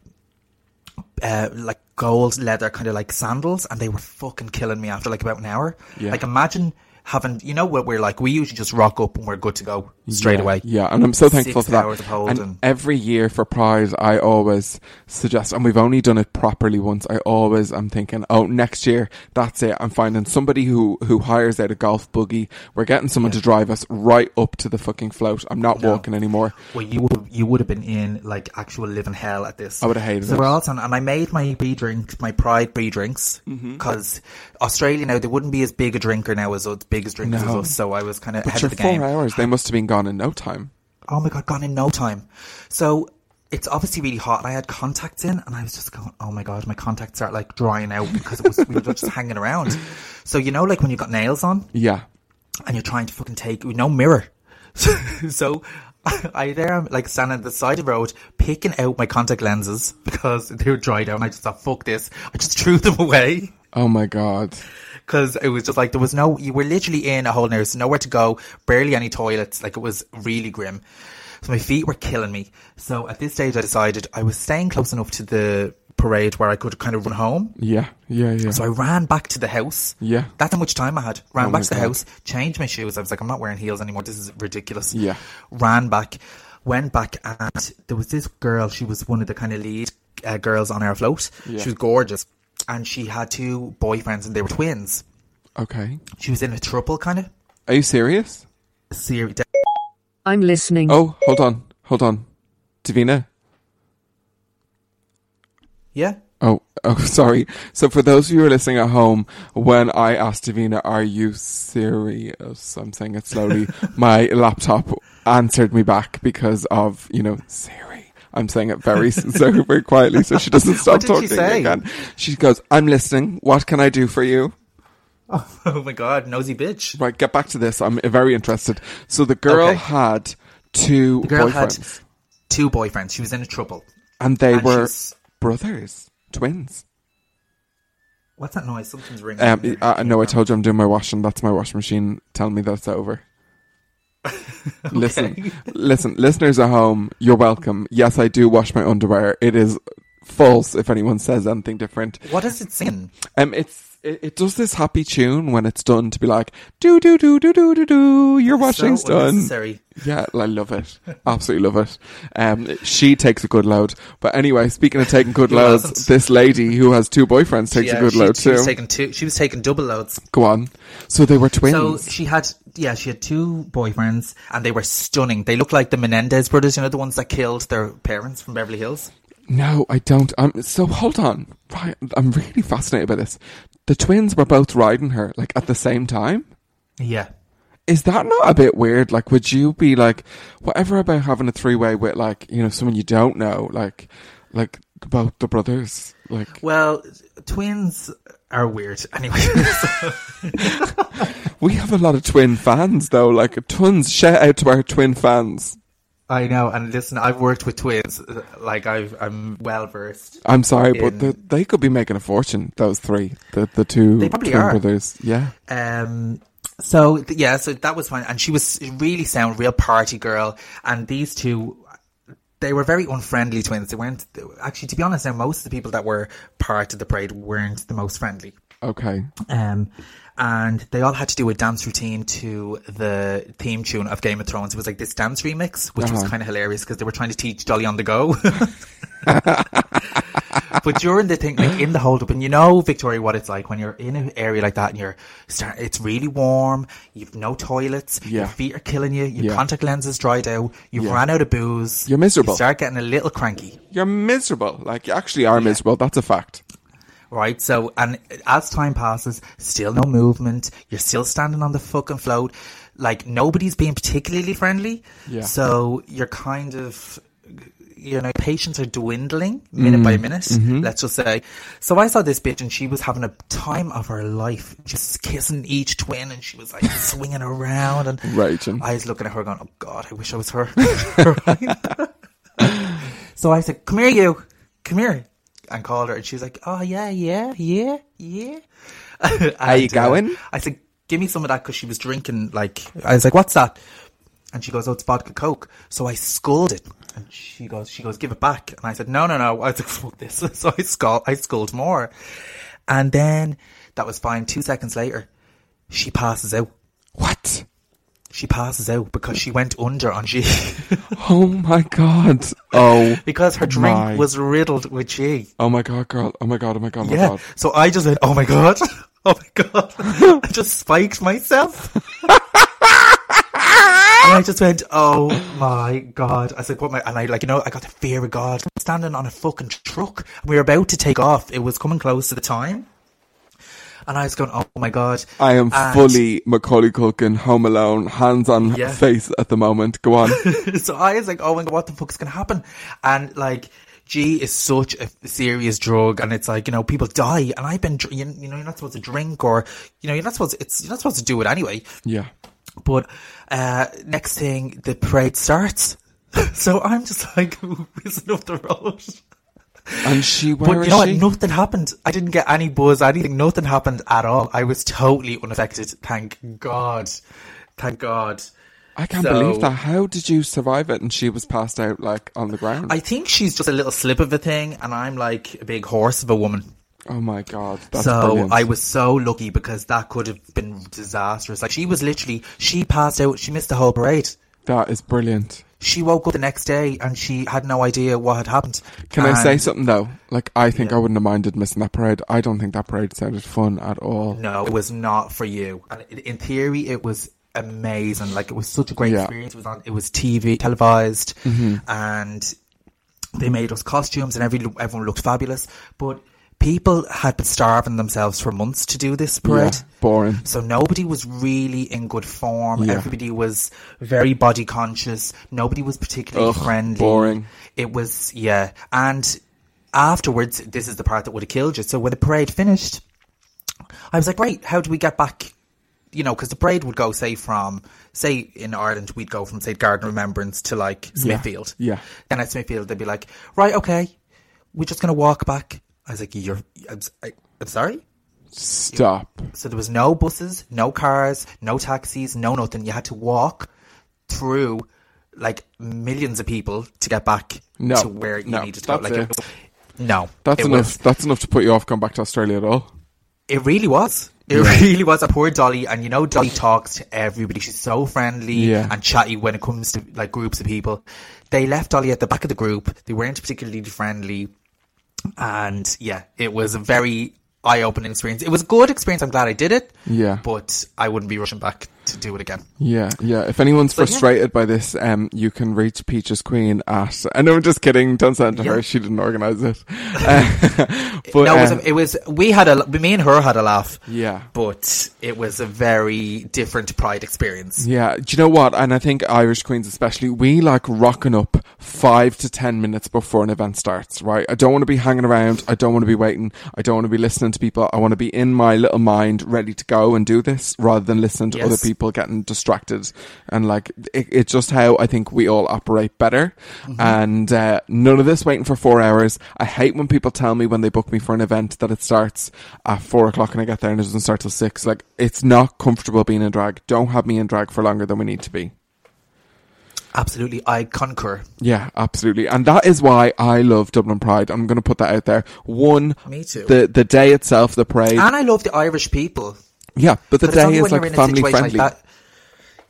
Speaker 3: uh, like gold leather kind of like sandals, and they were fucking killing me after like about an hour.
Speaker 4: Yeah.
Speaker 3: Like imagine having, you know, what we're like, we usually just rock up and we're good to go straight
Speaker 4: yeah,
Speaker 3: away.
Speaker 4: Yeah, and I'm so thankful
Speaker 3: Six
Speaker 4: for that.
Speaker 3: hours of hold
Speaker 4: and
Speaker 3: and-
Speaker 4: every year for Pride, I always suggest, and we've only done it properly once. I always am thinking, oh, next year, that's it. I'm finding somebody who who hires out a golf buggy. We're getting someone to drive us right up to the fucking float. I'm not
Speaker 3: No.
Speaker 4: walking anymore.
Speaker 3: Well, you would you would have been in like actual living hell at this.
Speaker 4: I would have hated
Speaker 3: so
Speaker 4: it.
Speaker 3: we're all on, and I made my pre drink, my pride pre drinks,
Speaker 4: Mm-hmm.
Speaker 3: because Australia now they wouldn't be as big a drinker now as us, big drinkers
Speaker 4: No.
Speaker 3: as us. So I was kind of ahead of the
Speaker 4: four hours, they must have been gone in no time.
Speaker 3: oh my god, gone in no time. So it's obviously really hot, and I had contacts in, and I was just going, oh my god, my contacts are like drying out because it was we were just hanging around. So you know, like when you've got nails on,
Speaker 4: Yeah.
Speaker 3: and you're trying to fucking take with no mirror. so I there am like standing at the side of the road picking out my contact lenses because they were dried out and I just thought fuck this. I just threw them away
Speaker 4: Oh my god.
Speaker 3: Because it was just like there was no you were literally in a hole and there was nowhere to go, barely any toilets, like it was really grim. So my feet were killing me. So at this stage I decided I was staying close enough to the parade where I could kind of run home.
Speaker 4: Yeah. Yeah. Yeah.
Speaker 3: So I ran back to the house.
Speaker 4: Yeah.
Speaker 3: That's how much time I had. Ran
Speaker 4: Oh
Speaker 3: back to the
Speaker 4: God.
Speaker 3: house, changed my shoes. I was like, I'm not wearing heels anymore. This is ridiculous.
Speaker 4: Yeah.
Speaker 3: Ran back, went back, and there was this girl. She was one of the kind of lead uh, girls on our float.
Speaker 4: Yeah.
Speaker 3: She was gorgeous. And she had two boyfriends, and they were twins.
Speaker 4: Okay.
Speaker 3: She was in a throuple, kind of.
Speaker 4: Are you serious?
Speaker 3: Seri-
Speaker 7: I'm listening.
Speaker 4: Oh, hold on. Hold on. Davina?
Speaker 3: yeah.
Speaker 4: Oh, oh, sorry. So for those of you who are listening at home, when I asked Davina, are you serious? I'm saying it slowly. My laptop answered me back because of, you know, Siri. I'm saying it very, so very quietly so she doesn't stop
Speaker 3: she
Speaker 4: talking
Speaker 3: say?
Speaker 4: again. She goes, I'm listening. What can I do for you?
Speaker 3: Oh my god, nosy bitch.
Speaker 4: Right, get back to this. I'm very interested. So the girl
Speaker 3: Okay.
Speaker 4: had two
Speaker 3: The girl
Speaker 4: boyfriends
Speaker 3: had two boyfriends. She was in a trouble.
Speaker 4: and they
Speaker 3: and
Speaker 4: were
Speaker 3: she's-
Speaker 4: brothers, twins.
Speaker 3: What's that noise? Something's ringing.
Speaker 4: Um, I, I know I told you I'm doing my washing. That's my washing machine. Tell me that it's over. Listen, listen, listeners at home, you're welcome. Yes, I do wash my underwear. It is false if anyone says anything different.
Speaker 3: What is it singing?
Speaker 4: Um, it's it, it does this happy tune when it's done to be like do do do do do do do. Your washing's
Speaker 3: so
Speaker 4: done. Yeah, I love it. Absolutely love it. Um, she takes a good load. But anyway, speaking of taking good loads,
Speaker 3: hasn't?
Speaker 4: this lady who has two boyfriends takes
Speaker 3: Yeah,
Speaker 4: a good
Speaker 3: she,
Speaker 4: load
Speaker 3: she
Speaker 4: too.
Speaker 3: was taking two. She was taking double loads.
Speaker 4: Go on. So they were twins.
Speaker 3: So she had, yeah, she had two boyfriends, and they were stunning. They looked like the Menendez brothers, you know, the ones that killed their parents from Beverly Hills.
Speaker 4: No, I don't. I'm so hold on. Right, I'm really fascinated by this. The twins were both riding her like at the same time.
Speaker 3: Yeah.
Speaker 4: Is that not a bit weird? Like, would you be like, whatever about having a three way with like, you know, someone you don't know, like, like both the brothers, like,
Speaker 3: Well, twins are weird. Anyway,
Speaker 4: we have a lot of twin fans though. Like, tons. Shout out to our twin fans.
Speaker 3: I know. And listen, I've worked with twins. Like, I've, I'm well versed.
Speaker 4: I'm sorry, but the, they could be making a fortune. Those three, the the two
Speaker 3: They probably
Speaker 4: twin
Speaker 3: are.
Speaker 4: brothers. Yeah.
Speaker 3: Um, so yeah, so that was fine, and she was really sound, real party girl. And these two, they were very unfriendly twins. They weren't actually, to be honest. Now most of the people that were part of the parade weren't the most friendly.
Speaker 4: Okay.
Speaker 3: Um, and they all had to do a dance routine to the theme tune of Game of Thrones. It was like this dance remix, which was
Speaker 4: Uh-huh.
Speaker 3: kind of hilarious because they were trying to teach Dolly on the go. but during the thing, like in the hold up, and you know, Victoria, what it's like when you're in an area like that and you're start, it's really warm, you've no toilets,
Speaker 4: Yeah.
Speaker 3: your feet are killing you, your
Speaker 4: Yeah.
Speaker 3: contact lenses dried out, you've
Speaker 4: Yeah.
Speaker 3: ran out of booze,
Speaker 4: You're miserable.
Speaker 3: you start getting a little cranky.
Speaker 4: You're miserable. Like, you actually are miserable. That's a fact.
Speaker 3: Right, so and as time passes, still no movement. You're still standing on the fucking float. Like nobody's being particularly friendly.
Speaker 4: Yeah.
Speaker 3: So you're kind of, you know, patience are dwindling minute
Speaker 4: Mm.
Speaker 3: by minute.
Speaker 4: Mm-hmm.
Speaker 3: Let's just say. So I saw this bitch, and she was having a time of her life, just kissing each twin, and she was like swinging around, and
Speaker 4: Raging.
Speaker 3: I was looking at her, going, "Oh God, I wish I was her." So I said, "Come here, you, come here," and called her, and she was like, "Oh yeah, yeah, yeah, yeah."
Speaker 4: You
Speaker 3: And, uh,
Speaker 4: going?
Speaker 3: I said, "Give me some of that," because she was drinking. Like I was like, "What's that?" And she goes, "Oh, it's vodka coke." So I sculled it, and she goes, "She goes, give it back." And I said, "No, no, no." I was like, "Fuck this!" So I sculled, I sculled more, and then that was fine. Two seconds later, she passes out.
Speaker 4: What?
Speaker 3: She passes out because she went under on G.
Speaker 4: Oh my god. Oh.
Speaker 3: because her drink
Speaker 4: my.
Speaker 3: was riddled with G.
Speaker 4: Oh my god, girl. Oh my god. Oh my god. Oh my
Speaker 3: Yeah.
Speaker 4: god.
Speaker 3: So I just went, oh my god. Oh my god. I just spiked myself. and I just went, oh my god. I said, what my, and I like, you know, I got the fear of God. standing on a fucking truck. We were about to take off. It was coming close to the time. And I was going, oh my god.
Speaker 4: I am
Speaker 3: And-
Speaker 4: fully Macaulay Culkin, Home Alone, hands on
Speaker 3: Yeah.
Speaker 4: face at the moment. Go on.
Speaker 3: so I was like, oh my god, what the fuck's gonna happen? And like, G is such a serious drug, and it's like you know people die, and I've been, you know, you're not supposed to drink, or you know, you're not supposed, it's you're not supposed to do it anyway.
Speaker 4: yeah.
Speaker 3: But uh next thing, the parade starts, so I'm just like whizzing up the road.
Speaker 4: And she, where
Speaker 3: But
Speaker 4: is
Speaker 3: you know what? Nothing happened. I didn't get any buzz, anything. Nothing happened at all. I was totally unaffected. Thank God. Thank God.
Speaker 4: I can't
Speaker 3: So-
Speaker 4: believe that. How did you survive it? And she was passed out like on the ground.
Speaker 3: I think she's just a little slip of a thing, and I'm like a big horse of a woman.
Speaker 4: oh my god, that's
Speaker 3: so
Speaker 4: brilliant.
Speaker 3: I was so lucky because that could have been disastrous. Like she was literally, she passed out. She missed the whole parade.
Speaker 4: that is brilliant.
Speaker 3: She woke up the next day and she had no idea what had happened.
Speaker 4: Can I say something though? Like, I think I wouldn't have minded missing that parade. I don't think that parade sounded fun at all.
Speaker 3: No, it was not for you. And in- theory, it was amazing. Like it was such a great
Speaker 4: Yeah.
Speaker 3: experience. It was on. It was TV televised,
Speaker 4: Mhm.
Speaker 3: and they made us costumes, and every everyone looked fabulous. But people had been starving themselves for months to do this parade.
Speaker 4: Yeah, boring.
Speaker 3: So nobody was really in good form.
Speaker 4: Yeah.
Speaker 3: Everybody was very body conscious. Nobody was particularly
Speaker 4: Ugh,
Speaker 3: friendly.
Speaker 4: boring.
Speaker 3: It was yeah. And afterwards, this is the part that would have killed you. So when the parade finished, I was like, right, how do we get back? You know, because the parade would go, say, from, say, in Ireland, we'd go from, say, Garden Remembrance to, like,
Speaker 4: Yeah.
Speaker 3: Smithfield.
Speaker 4: Yeah.
Speaker 3: Then at Smithfield, they'd be like, right, okay, we're just going to walk back. I was like, you're, I'm, s- I, I'm sorry?
Speaker 4: Stop.
Speaker 3: So there was no buses, no cars, no taxis, no nothing. You had to walk through, like, millions of people to get back
Speaker 4: No,
Speaker 3: to where you
Speaker 4: no,
Speaker 3: needed to go. Like,
Speaker 4: it.
Speaker 3: no.
Speaker 4: That's enough.
Speaker 3: was-
Speaker 4: That's enough to put you off going back to Australia at all.
Speaker 3: It really was. It
Speaker 4: Yeah.
Speaker 3: really was. A poor Dolly, and you know, Dolly talks to everybody. She's so friendly
Speaker 4: Yeah.
Speaker 3: and chatty when it comes to like groups of people. They left Dolly at the back of the group. They weren't particularly friendly, and yeah, it was a very eye-opening experience. It was a good experience. I'm glad I did it.
Speaker 4: Yeah.
Speaker 3: but I wouldn't be rushing back to do it again.
Speaker 4: Yeah, yeah. If anyone's
Speaker 3: So, yeah.
Speaker 4: frustrated by this, um, you can reach Peaches Queen at. I know, I'm just kidding. Don't send it to
Speaker 3: Yeah.
Speaker 4: her. She didn't organise it. Uh, but
Speaker 3: no, it was,
Speaker 4: um,
Speaker 3: it was. We had a. Me and her had a laugh.
Speaker 4: Yeah.
Speaker 3: but it was a very different Pride experience.
Speaker 4: Yeah, do you know what? And I think Irish Queens especially, we like rocking up five to ten minutes before an event starts, right? I don't want to be hanging around. I don't want to be waiting. I don't want to be listening to people. I want to be in my little mind ready to go and do this rather than listening to
Speaker 3: Yes.
Speaker 4: other people getting distracted. And like, it, it's just how I think we all operate better.
Speaker 3: Mm-hmm.
Speaker 4: And uh, none of this waiting for four hours. I hate when people tell me when they book me for an event that it starts at four o'clock and I get there and it doesn't start till six. Like, it's not comfortable being in drag. Don't have me in drag for longer than we need to be.
Speaker 3: Absolutely, I concur.
Speaker 4: Yeah, absolutely. And that is why I love Dublin Pride. I'm going to put that out there. One,
Speaker 3: Me too.
Speaker 4: the, the day itself, the parade.
Speaker 3: And I love the Irish people.
Speaker 4: Yeah, but the
Speaker 3: But
Speaker 4: day is like family friendly.
Speaker 3: Like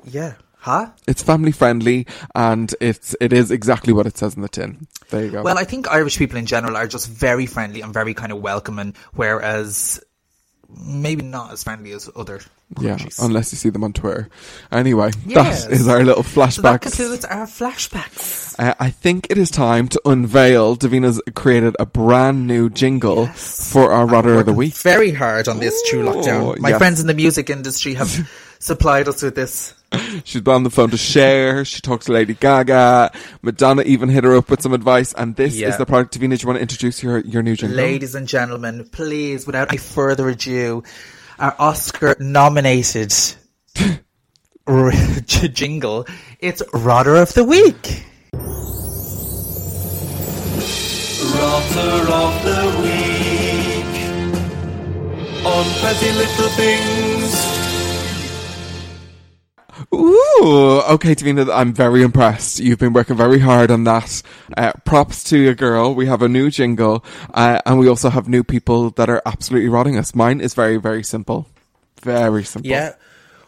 Speaker 3: yeah. Huh?
Speaker 4: It's family friendly and it's, it is exactly what it says in the tin. There you go.
Speaker 3: Well, I think Irish people in general are just very friendly and very kind of welcoming, whereas maybe not as friendly as other
Speaker 4: yeah, unless you see them on Twitter. Anyway,
Speaker 3: Yes.
Speaker 4: that is our little
Speaker 3: So that
Speaker 4: flashback.
Speaker 3: concludes our flashbacks.
Speaker 4: Uh, I think it is time to unveil. Davina's created a brand new jingle for our Rotter of the Week.
Speaker 3: Very hard on this true lockdown. My
Speaker 4: yes.
Speaker 3: friends in the music industry have supplied us with this.
Speaker 4: She's been on the phone to Cher. She talked to Lady Gaga. Madonna even hit her up with some advice. And this
Speaker 3: Yeah.
Speaker 4: is the product. Davina, do you want to introduce your, your new jingle?
Speaker 3: Ladies and gentlemen, please, without any further ado, our Oscar nominated r- jingle, it's Rotter of the Week.
Speaker 5: Rotter of the week on Petty Little Things.
Speaker 4: Ooh, okay, Davina, I'm very impressed. You've been working very hard on that. Uh, props to you, girl. We have a new jingle, uh, and we also have new people that are absolutely rotting us. Mine is very, very simple. Very simple.
Speaker 3: Yeah.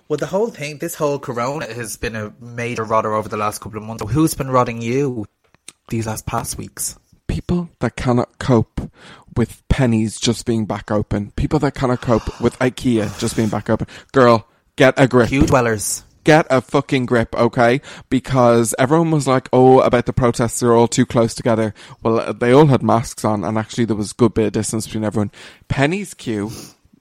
Speaker 3: Well, the whole thing, this whole corona has been a major rotter over the last couple of months. So who's been rotting you these last past weeks?
Speaker 4: People that cannot cope with Penneys just being back open. People that cannot cope with IKEA just being back open. Girl, get a grip.
Speaker 3: Queue dwellers.
Speaker 4: Get a fucking grip, okay? Because everyone was like, oh, about the protests, they're all too close together. Well, uh, they all had masks on, and actually there was a good bit of distance between everyone. Penneys queue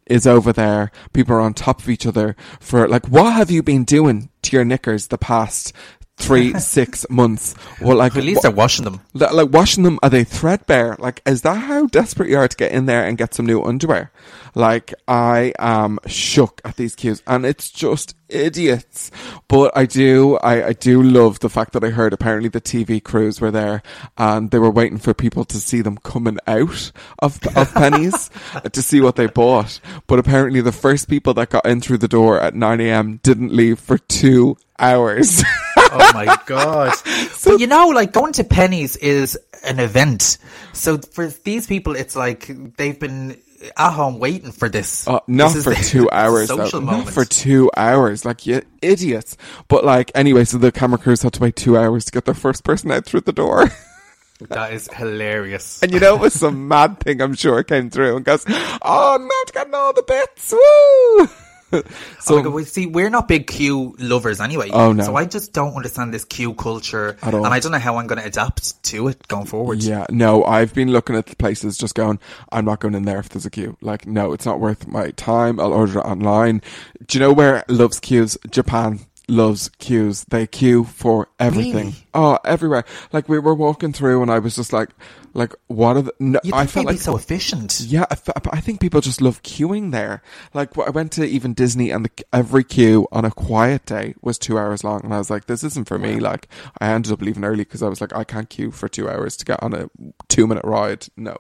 Speaker 4: is over there. People are on top of each other for like, what have you been doing to your knickers the past three, six months? Well, like
Speaker 3: At least
Speaker 4: wha-
Speaker 3: they're washing them.
Speaker 4: Li- Like washing them, are they threadbare? Like, is that how desperate you are to get in there and get some new underwear? Like, I am shook at these queues, and it's just idiots. But I do, I, I do love the fact that I heard apparently the TV crews were there, and they were waiting for people to see them coming out of of Penneys to see what they bought. But apparently, the first people that got in through the door at nine a.m. didn't leave for two hours.
Speaker 3: Oh my god! but you know, like going to Penneys is an event. So for these people, it's like they've been at home waiting for this.
Speaker 4: Uh, not
Speaker 3: This
Speaker 4: for
Speaker 3: the-
Speaker 4: two
Speaker 3: the
Speaker 4: hours. though.
Speaker 3: Social
Speaker 4: Not for two hours. Like you idiots. But like anyway, so the camera crews had to wait two hours to get their first person out through the door.
Speaker 3: that is hilarious.
Speaker 4: and you know it was some mad thing I'm sure came through and goes, Oh I'm not getting all the bits, woo
Speaker 3: So oh, we see, we're not big queue lovers anyway.
Speaker 4: Oh, no.
Speaker 3: So I just don't understand this queue culture,
Speaker 4: At all.
Speaker 3: and I don't know how I'm going to adapt to it going forward.
Speaker 4: Yeah, no, I've been looking at the places just going, I'm not going in there if there's a queue. Like, no, it's not worth my time. I'll order it online. Do you know where loves queues? Japan loves queues. They queue for everything.
Speaker 3: Really?
Speaker 4: Oh, everywhere. Like, we were walking through and I was just like, like, what are the, no, I felt like
Speaker 3: so efficient?
Speaker 4: yeah, I, think people just love queuing there. Like I went to even Disney, and the, every queue on a quiet day was two hours long, and I was like, "This isn't for me." Like I ended up leaving early because I was like, "I can't queue for two hours to get on a two-minute ride." No,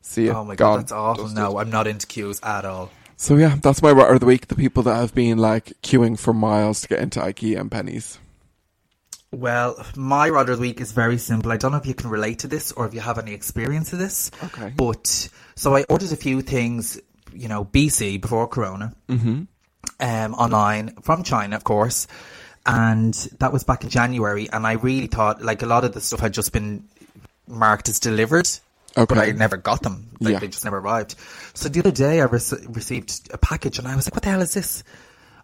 Speaker 4: see you.
Speaker 3: Oh my god, that's awful.
Speaker 4: Dusted.
Speaker 3: No, I'm not into queues at all.
Speaker 4: So yeah, that's my rat of the week. The people that have been like queuing for miles to get into IKEA and Penneys.
Speaker 3: Well, my rod of the week is very simple. I don't know if you can relate to this or if you have any experience of this.
Speaker 4: Okay.
Speaker 3: But so I ordered a few things, you know, BC before Corona,
Speaker 4: Mm-hmm.
Speaker 3: um, online from China, of course, and that was back in January. And I really thought like a lot of the stuff had just been marked as delivered. But I never got them. Like
Speaker 4: Yeah.
Speaker 3: they just never arrived. So the other day I rec- received a package and I was like, what the hell is this?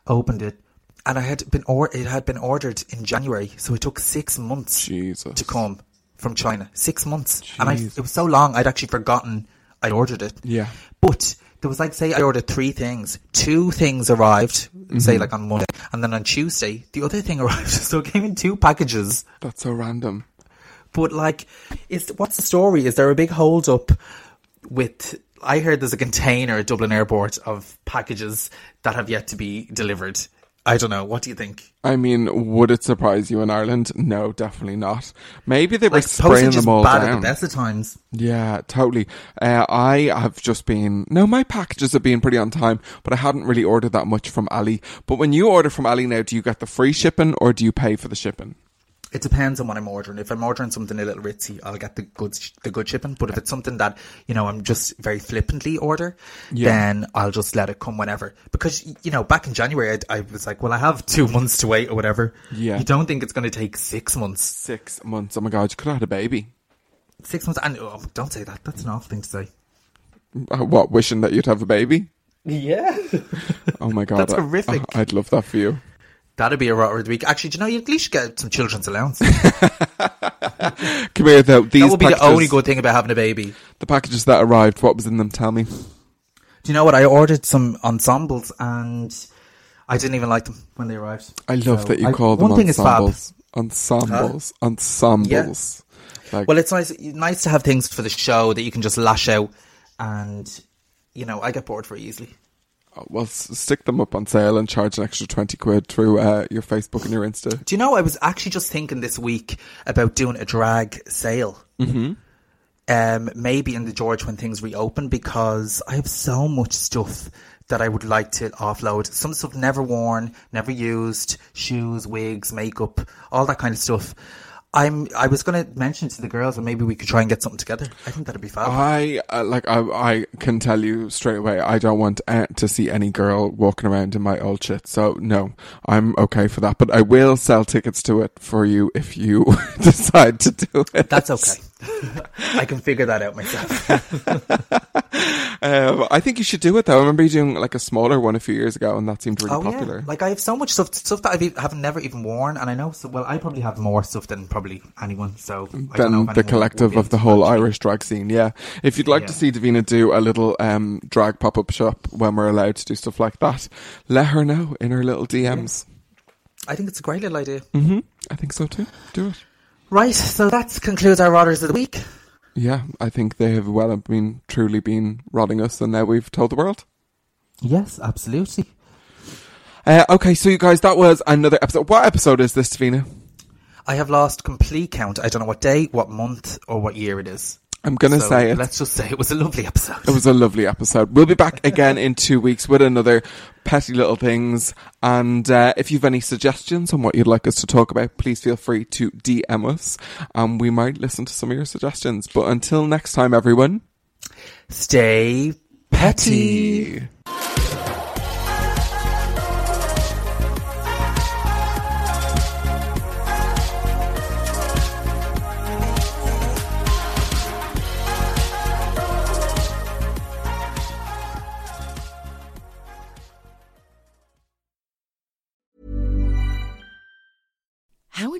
Speaker 3: Opened it. And I had been or it had been ordered in January, so it took six months
Speaker 4: Jesus.
Speaker 3: to come from China. Six months, and I, it was so long I'd actually forgotten I'd ordered it.
Speaker 4: Yeah.
Speaker 3: But there was like, say, I ordered three things. Two things arrived,
Speaker 4: Mm-hmm.
Speaker 3: say, like on Monday, and then on Tuesday, the other thing arrived. So it came in two packages.
Speaker 4: That's so random.
Speaker 3: But like, is what's the story? Is there a big hold up with? I heard there's a container at Dublin Airport of packages that have yet to be delivered. I don't know. What do you think?
Speaker 4: I mean, would it surprise you in Ireland? No, definitely not. Maybe they were
Speaker 3: Like
Speaker 4: spraying them all
Speaker 3: bad
Speaker 4: down.
Speaker 3: at the best of times.
Speaker 4: Yeah, totally. Uh, I have just been, no, my packages have been pretty on time, but I hadn't really ordered that much from Ali. But when you order from Ali now, do you get the free shipping or do you pay for the shipping?
Speaker 3: It depends on what I'm ordering. If I'm ordering something a little ritzy, I'll get the good the good shipping. But if it's something that you know I'm just very flippantly order,
Speaker 4: Yeah.
Speaker 3: then I'll just let it come whenever. Because you know, back in January, I, I was like, well, I have two months to wait or whatever.
Speaker 4: Yeah.
Speaker 3: You don't think it's going to take six months?
Speaker 4: Six months. Oh my God, you could have had a baby.
Speaker 3: Six months? And oh, don't say that. That's an awful thing to say.
Speaker 4: Uh, What, wishing that you'd have a baby?
Speaker 3: Yeah.
Speaker 4: Oh my God.
Speaker 3: That's
Speaker 4: I-
Speaker 3: horrific.
Speaker 4: I, would love that for you.
Speaker 3: That'd be a rotter of the week. Actually, do you know, you at least get some children's allowance.
Speaker 4: Come here, though. These
Speaker 3: that would be the only good thing about having a baby.
Speaker 4: The packages that arrived, what was in them? Tell me.
Speaker 3: Do you know what? I ordered some ensembles and I didn't even like them when they arrived.
Speaker 4: I love
Speaker 3: So
Speaker 4: that you
Speaker 3: I-
Speaker 4: call them
Speaker 3: one thing is fab.
Speaker 4: ensembles. Ensembles. Ensembles. Like,
Speaker 3: Well, it's nice nice to have things for the show that you can just lash out, and you know I get bored very easily.
Speaker 4: Well, stick them up on sale and charge an extra 20 quid through uh, your Facebook and your Insta.
Speaker 3: Do you know I was actually just thinking this week about doing a drag sale.
Speaker 4: Mm-hmm.
Speaker 3: Um, maybe in the George when things reopen because I have so much stuff that I would like to offload. Some stuff never worn, never used, shoes, wigs, makeup, all that kind of stuff. I'm. I was going to mention to the girls, and maybe we could try and get something together. I think that'd be fab.
Speaker 4: I uh, like I I can tell you straight away I don't want uh, to see any girl walking around in my old shit. So no, I'm okay for that. But I will sell tickets to it for you if you decide to do it.
Speaker 3: That's okay. I can figure that out myself.
Speaker 4: Um, I think you should do it though. I remember you doing like a smaller one a few years ago, and that seemed really
Speaker 3: oh
Speaker 4: popular.
Speaker 3: yeah, like I have so much stuff, stuff that I've have never even worn, and I know. So, well, I probably have more stuff than probably anyone. So I don't know
Speaker 4: than the collective of the whole
Speaker 3: me.
Speaker 4: Irish drag scene. Yeah. If you'd like to see Davina do a little um, drag pop up shop when we're allowed to do stuff like that, let her know in her little DMs.
Speaker 3: I think it's a great little idea.
Speaker 4: hmm I think so too. Do it.
Speaker 3: Right, so that concludes our Rotters of the week.
Speaker 4: Yeah, I think they have well been truly been rotting us, and now we've told the world.
Speaker 3: Yes, absolutely.
Speaker 4: Uh, okay, so you guys, that was another episode. What episode is this, Davina?
Speaker 3: I have lost complete count. I don't know what day, what month, or what year it is.
Speaker 4: I'm gonna
Speaker 3: So
Speaker 4: say it.
Speaker 3: Let's just say it was a lovely episode.
Speaker 4: It was a lovely episode. We'll be back again in two weeks with another petty little things. And uh, if you've any suggestions on what you'd like us to talk about, please feel free to DM us, and we might listen to some of your suggestions. But until next time, everyone,
Speaker 3: Stay petty.
Speaker 8: How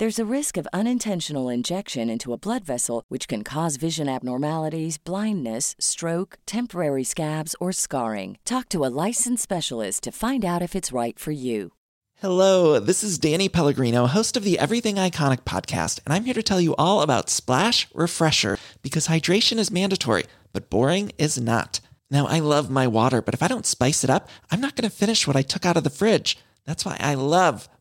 Speaker 8: There's a risk of unintentional injection into a blood vessel, which can cause vision abnormalities, blindness, stroke, temporary scabs, or scarring. Talk to a licensed specialist to find out if it's right for you.
Speaker 9: Hello, this is Danny Pellegrino, host of the Everything Iconic podcast, and I'm here to tell you all about Splash Refresher because hydration is mandatory, but boring is not. Now, I love my water, but if I don't spice it up, I'm not going to finish what I took out of the fridge. That's why I love